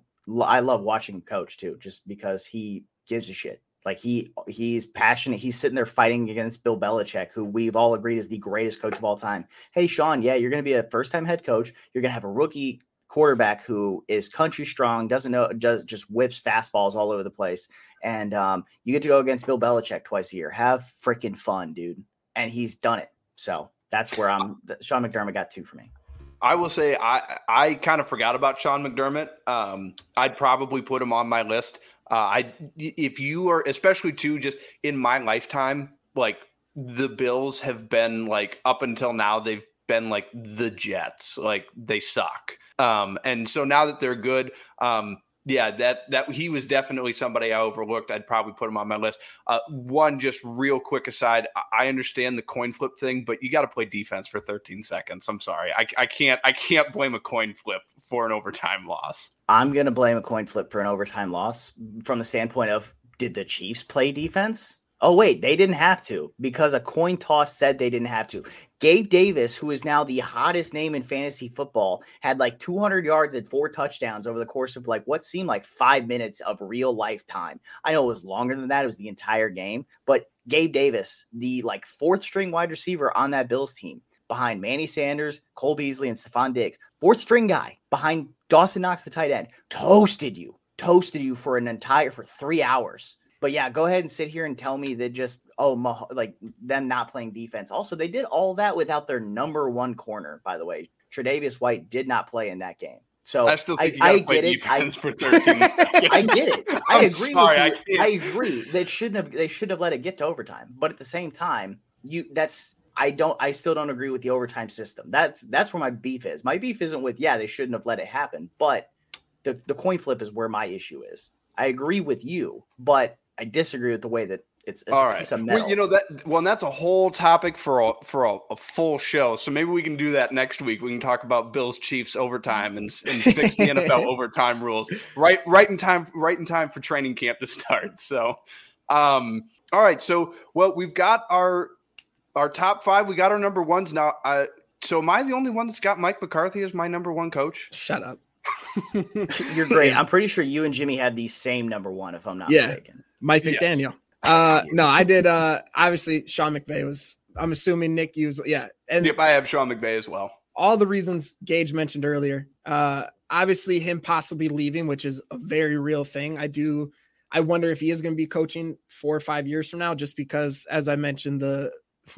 I love watching coach too, just because he gives a shit. Like he he's passionate. He's sitting there fighting against Bill Belichick, who we've all agreed is the greatest coach of all time. Hey, Sean, yeah, you're going to be a first time head coach. You're going to have a rookie quarterback who is country strong, doesn't know, does just whips fastballs all over the place, and um, you get to go against Bill Belichick twice a year. Have freaking fun, dude. And he's done it. So that's where I'm. Sean McDermott got two for me. I will say I I kind of forgot about Sean McDermott. Um, I'd probably put him on my list. Uh, I if you are especially too just in my lifetime, like the Bills have been like up until now they've been like the Jets, like they suck. Um, and so now that they're good, um, yeah, that that he was definitely somebody I overlooked. I'd probably put him on my list. Uh, one just real quick aside, I understand the coin flip thing, but you got to play defense for 13 seconds. I'm sorry, I, I can't I can't blame a coin flip for an overtime loss. I'm gonna blame a coin flip for an overtime loss from the standpoint of did the Chiefs play defense? Oh, wait, they didn't have to because a coin toss said they didn't have to. Gabe Davis, who is now the hottest name in fantasy football, had like 200 yards and four touchdowns over the course of like what seemed like five minutes of real life time. I know it was longer than that, it was the entire game, but Gabe Davis, the like fourth string wide receiver on that Bills team, behind Manny Sanders, Cole Beasley, and Stefon Diggs, fourth string guy behind Dawson Knox, the tight end, toasted you, toasted you for an entire for three hours but yeah, go ahead and sit here and tell me that just oh like them not playing defense. Also, they did all that without their number one corner. By the way, Tre'Davious White did not play in that game. So I still think I, I get it. I, for 13 I get it. I agree sorry, with you. I, I, agree. They shouldn't have. They should have let it get to overtime. But at the same time, you that's. I don't. I still don't agree with the overtime system. That's that's where my beef is. My beef isn't with yeah they shouldn't have let it happen, but the the coin flip is where my issue is. I agree with you, but I disagree with the way that it's, it's all right. Well, you know that well, that's a whole topic for a for a, a, full show. So maybe we can do that next week. We can talk about Bills Chiefs overtime and, and fix the NFL overtime rules. Right, right in time, right in time for training camp to start. So, um, all right. So, well, we've got our our top five. We got our number ones now. Uh, so, am I the only one that's got Mike McCarthy as my number one coach? Shut up. You're great. I'm pretty sure you and Jimmy had the same number one, if I'm not yeah. mistaken. Mike McDaniel. Uh, no, I did. Uh, obviously, Sean McVay was. I'm assuming Nick used. Yeah, and yep, I have Sean McVay as well. All the reasons Gage mentioned earlier. Uh, obviously, him possibly leaving, which is a very real thing. I do. I wonder if he is going to be coaching four or five years from now, just because, as I mentioned, the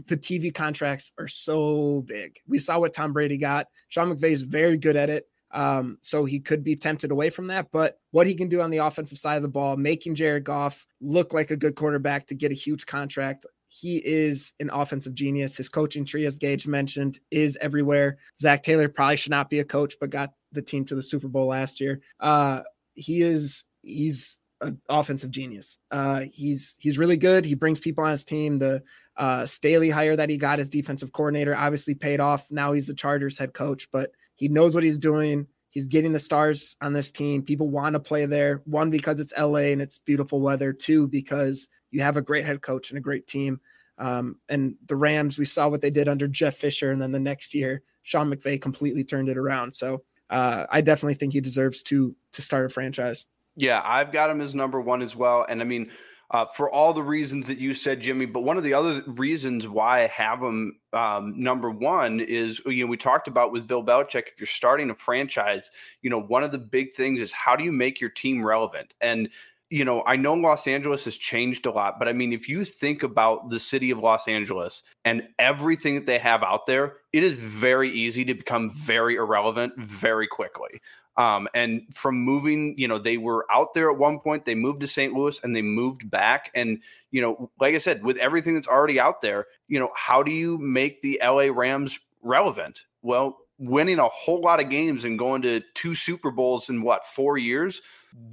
the TV contracts are so big. We saw what Tom Brady got. Sean McVay is very good at it. Um, so he could be tempted away from that. But what he can do on the offensive side of the ball, making Jared Goff look like a good quarterback to get a huge contract. He is an offensive genius. His coaching tree, as Gage mentioned, is everywhere. Zac Taylor probably should not be a coach, but got the team to the Super Bowl last year. Uh, he is he's an offensive genius. Uh, he's he's really good. He brings people on his team. The uh, Staley hire that he got as defensive coordinator obviously paid off. Now he's the Chargers head coach, but he knows what he's doing. He's getting the stars on this team. People want to play there. One, because it's LA and it's beautiful weather. Two, because you have a great head coach and a great team. Um, and the Rams, we saw what they did under Jeff Fisher. And then the next year, Sean McVay completely turned it around. So uh, I definitely think he deserves to to start a franchise. Yeah, I've got him as number one as well. And I mean, uh, for all the reasons that you said, Jimmy. But one of the other reasons why I have him um, number one is, you know, we talked about with Bill Belichick, if you're starting a franchise, you know, one of the big things is how do you make your team relevant? And, you know, I know Los Angeles has changed a lot, but I mean, if you think about the city of Los Angeles and everything that they have out there, it is very easy to become very irrelevant very quickly. Um, and from moving, you know, they were out there at one point, they moved to St. Louis and they moved back. And, you know, like I said, with everything that's already out there, you know, how do you make the LA Rams relevant? Well, winning a whole lot of games and going to two Super Bowls in what four years.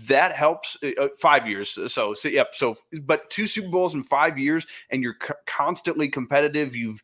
That helps. Uh, uh five years. So, so yep. So, but two Super Bowls in five years, and you're c- constantly competitive. You've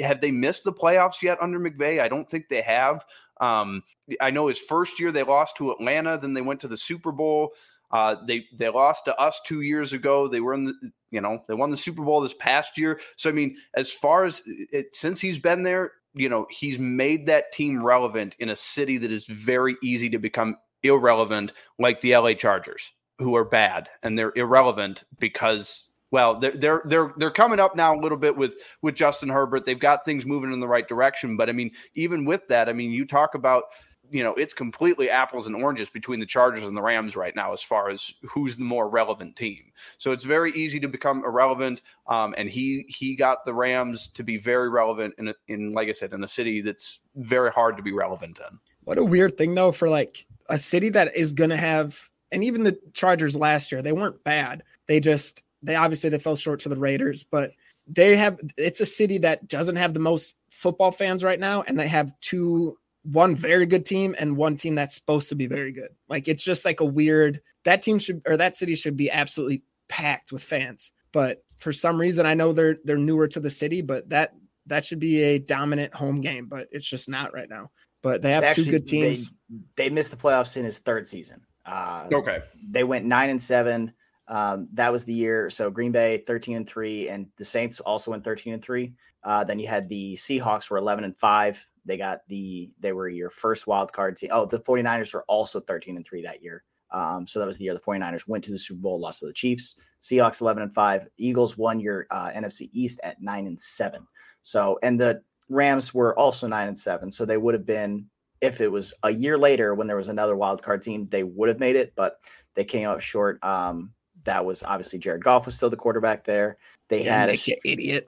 have they missed the playoffs yet under McVay? I don't think they have. Um, I know his first year they lost to Atlanta, then they went to the Super Bowl. Uh, they they lost to us two years ago. They were in the you know they won the Super Bowl this past year. So I mean, as far as it, since he's been there, you know he's made that team relevant in a city that is very easy to become irrelevant, like the LA Chargers, who are bad and they're irrelevant because well, they're they're they're they're coming up now a little bit with with Justin Herbert. They've got things moving in the right direction, but I mean, even with that, I mean, you talk about you know it's completely apples and oranges between the Chargers and the Rams right now as far as who's the more relevant team. So it's very easy to become irrelevant. Um, and he he got the Rams to be very relevant in in like I said in a city that's very hard to be relevant in. What a weird thing though for like a city that is to have and even the Chargers last year they weren't bad. They just they obviously they fell short to the Raiders, but they have it's a city that doesn't have the most football fans right now, and they have two one very good team and one team that's supposed to be very good. Like it's just like a weird that team should or that city should be absolutely packed with fans. But for some reason, I know they're they're newer to the city, but that that should be a dominant home game, but it's just not right now. But they have they actually, two good teams. They, they, missed the playoffs in his third season. Uh, okay, they went nine and seven. Um, that was the year. So Green Bay 13 and 3, and the Saints also went 13 and 3. Uh, then you had the Seahawks were 11 and 5. They got the they were your first wild card team. Oh, the 49ers were also 13 and 3 that year. Um, so that was the year the 49ers went to the Super Bowl, lost to the Chiefs. Seahawks 11 and 5. Eagles won your uh, NFC East at 9 and 7. So and the Rams were also 9 and 7. So they would have been if it was a year later when there was another wild card team, they would have made it, but they came up short. Um, that was obviously Jared Goff was still the quarterback there. They yeah, had a you idiot.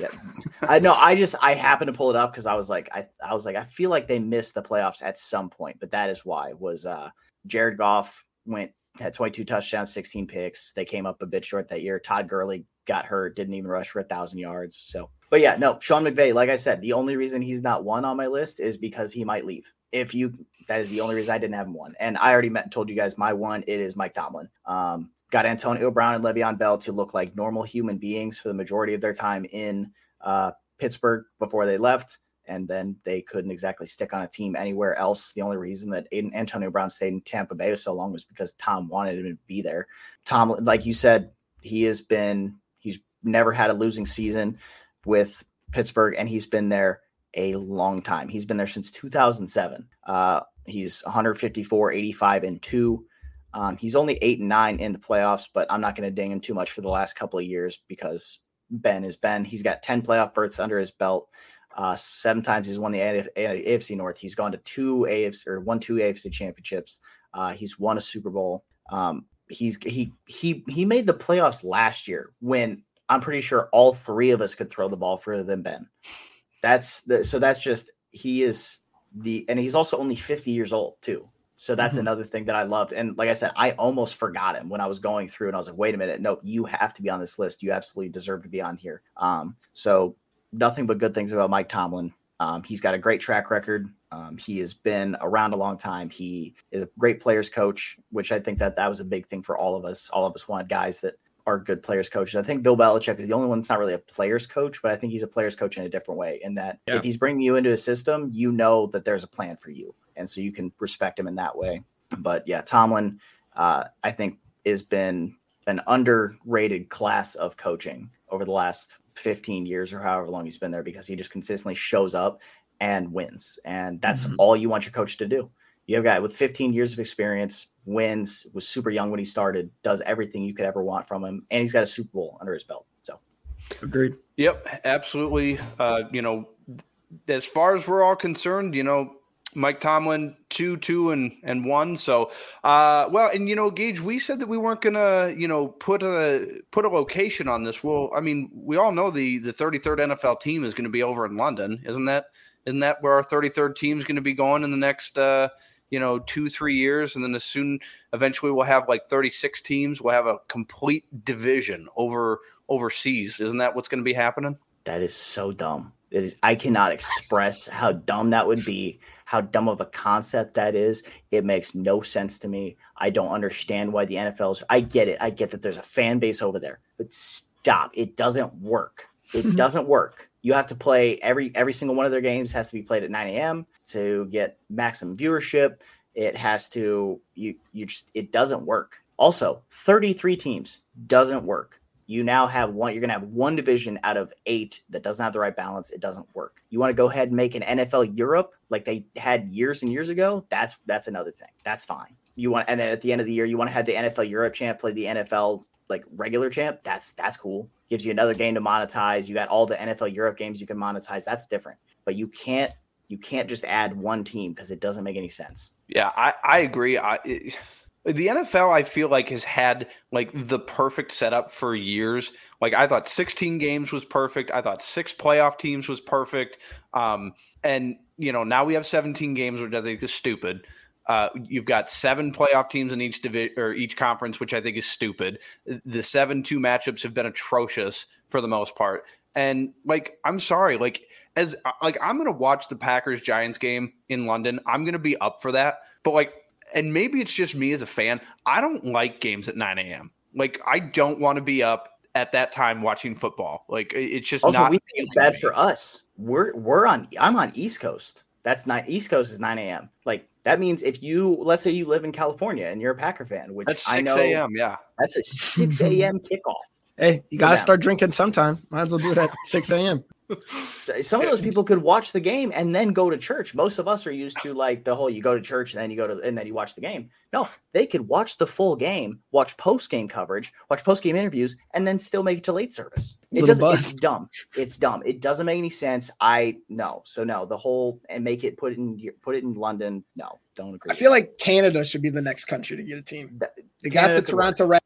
Yeah, I know. I just I happened to pull it up because I was like I I was like I feel like they missed the playoffs at some point, but that is why was uh Jared Goff went had 22 touchdowns, 16 picks. They came up a bit short that year. Todd Gurley got hurt, didn't even rush for a thousand yards. So, but yeah, no, Sean McVay. Like I said, the only reason he's not one on my list is because he might leave. If you, that is the only reason I didn't have him one. And I already met, told you guys my one. It is Mike Tomlin. Um, got Antonio Brown and Le'Veon Bell to look like normal human beings for the majority of their time in uh, Pittsburgh before they left. And then they couldn't exactly stick on a team anywhere else. The only reason that Antonio Brown stayed in Tampa Bay so long was because Tom wanted him to be there. Tom, like you said, he has been, he's never had a losing season with Pittsburgh, and he's been there a long time. He's been there since 2007. Uh, he's 154, 85, and two. Um, he's only eight and nine in the playoffs, but I'm not going to ding him too much for the last couple of years because Ben is Ben. He's got 10 playoff berths under his belt. Uh, seven times he's won the AFC North. He's gone to two AFC or won two AFC championships. Uh, he's won a Super Bowl. Um, he's he he he made the playoffs last year when I'm pretty sure all three of us could throw the ball further than Ben. That's the so that's just he is the and he's also only 50 years old too. So that's mm-hmm. another thing that I loved. And like I said, I almost forgot him when I was going through and I was like, wait a minute. nope, you have to be on this list. You absolutely deserve to be on here. Um, so nothing but good things about Mike Tomlin. Um, he's got a great track record. Um, he has been around a long time. He is a great players coach, which I think that that was a big thing for all of us. All of us wanted guys that are good players coaches. I think Bill Belichick is the only one that's not really a players coach, but I think he's a players coach in a different way. In that, yeah. if he's bringing you into a system, you know that there's a plan for you and so you can respect him in that way. But yeah, Tomlin, uh, I think, has been an underrated class of coaching over the last 15 years or however long he's been there because he just consistently shows up and wins, and that's mm-hmm. all you want your coach to do. You have a guy with 15 years of experience, wins, was super young when he started, does everything you could ever want from him, and he's got a Super Bowl under his belt. So, agreed. Yep, absolutely. Uh, you know, as far as we're all concerned, you know, Mike Tomlin two, two, and and one. So, uh, well, and you know, Gage, we said that we weren't gonna, you know, put a put a location on this. Well, I mean, we all know the the 33rd NFL team is going to be over in London, isn't that? Isn't that where our 33rd team is going to be going in the next, uh, you know, two three years, and then as soon eventually we'll have like 36 teams. We'll have a complete division over overseas. Isn't that what's going to be happening? That is so dumb. It is, I cannot express how dumb that would be, how dumb of a concept that is. It makes no sense to me. I don't understand why the NFL's. I get it. I get that there's a fan base over there, but stop. It doesn't work. It doesn't work. You have to play every every single one of their games has to be played at 9 a.m. to get maximum viewership. It has to you you just it doesn't work. Also, 33 teams doesn't work. You now have one, you're going to have one division out of eight that doesn't have the right balance. It doesn't work. You want to go ahead and make an NFL Europe like they had years and years ago? That's that's another thing. That's fine. You want and then at the end of the year, you want to have the NFL Europe champ play the NFL like regular champ. That's that's cool. Gives you another game to monetize. You got all the NFL Europe games you can monetize. That's different. But you can't you can't just add one team because it doesn't make any sense. Yeah, I, I agree. I it, the NFL, I feel like, has had like the perfect setup for years. Like I thought 16 games was perfect. I thought six playoff teams was perfect. Um, and you know, now we have 17 games, which I think is stupid. Uh, you've got seven playoff teams in each division or each conference, which I think is stupid. The seven two matchups have been atrocious for the most part. And like, I'm sorry, like as like I'm gonna watch the Packers Giants game in London. I'm gonna be up for that. But like and maybe it's just me as a fan. I don't like games at 9 a.m. Like I don't want to be up at that time watching football. Like it's just also, not we think it's bad for us. We're we're on I'm on East Coast. That's not East Coast is 9 a.m. Like that means if you let's say you live in California and you're a Packer fan, which that's 6 I know a.m. Yeah. That's a 6 a.m. kickoff. Hey, you gotta start drinking sometime. Might as well do it at 6 a.m. Some of those people could watch the game and then go to church. Most of us are used to like the whole you go to church and then you go to and then you watch the game. No, they could watch the full game, watch post game coverage, watch post game interviews, and then still make it to late service. It Little doesn't. It's dumb. It's dumb. It doesn't make any sense. I no. So no, the whole and make it put it in put it in London. No, don't agree. I feel like Canada should be the next country to get a team. That- They got the. Toronto Raptors,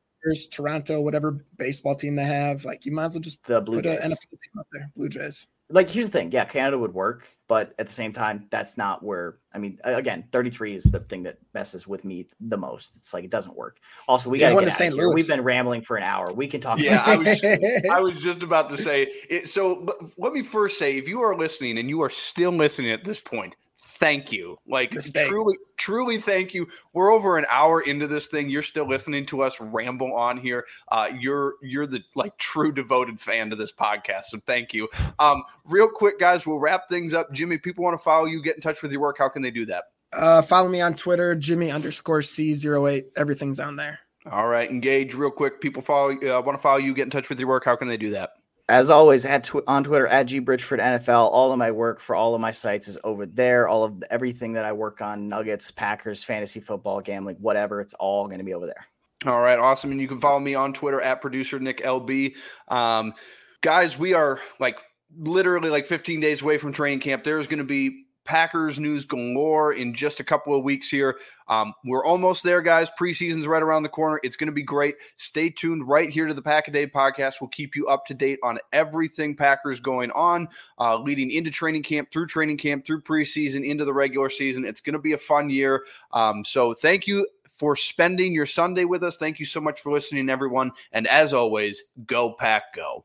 Toronto, whatever baseball team they have. Like you might as well just the Blue put an Jays. NFL team up there. Blue Jays. like here's the thing yeah canada would work but at the same time that's not where i mean again 33 is the thing that messes with me the most it's like it doesn't work also we They gotta won get to out St. of here. Louis. we've been rambling for an hour we can talk Yeah, about I was, I was just about to say it. So but let me first say, if you are listening and you are still listening at this point, thank you. Like Mistake. truly, truly thank you. We're over an hour into this thing. You're still listening to us ramble on here. Uh, you're you're the like true devoted fan to this podcast. So thank you. Um, real quick, guys, we'll wrap things up. Jimmy, people want to follow you, get in touch with your work. How can they do that? Uh, follow me on Twitter, Jimmy underscore C08. Everything's on there. All right, engage real quick. People follow uh, want to follow you, get in touch with your work. How can they do that? As always at tw- on twitter at g bridgeford nfl all of my work for all of my sites is over there all of everything that i work on nuggets packers fantasy football gambling whatever it's all going to be over there All right, awesome. And you can follow me on Twitter at producer Nick LB. Um, guys, we are like literally like 15 days away from training camp. There's going to be Packers news galore in just a couple of weeks here. Um, we're almost there, guys. Preseason's right around the corner. It's going to be great. Stay tuned right here to the Pack a Day podcast. We'll keep you up to date on everything Packers going on, uh, leading into training camp, through training camp, through preseason, into the regular season. It's going to be a fun year. Um, so thank you for spending your Sunday with us. Thank you so much for listening, everyone. And as always, go pack, go.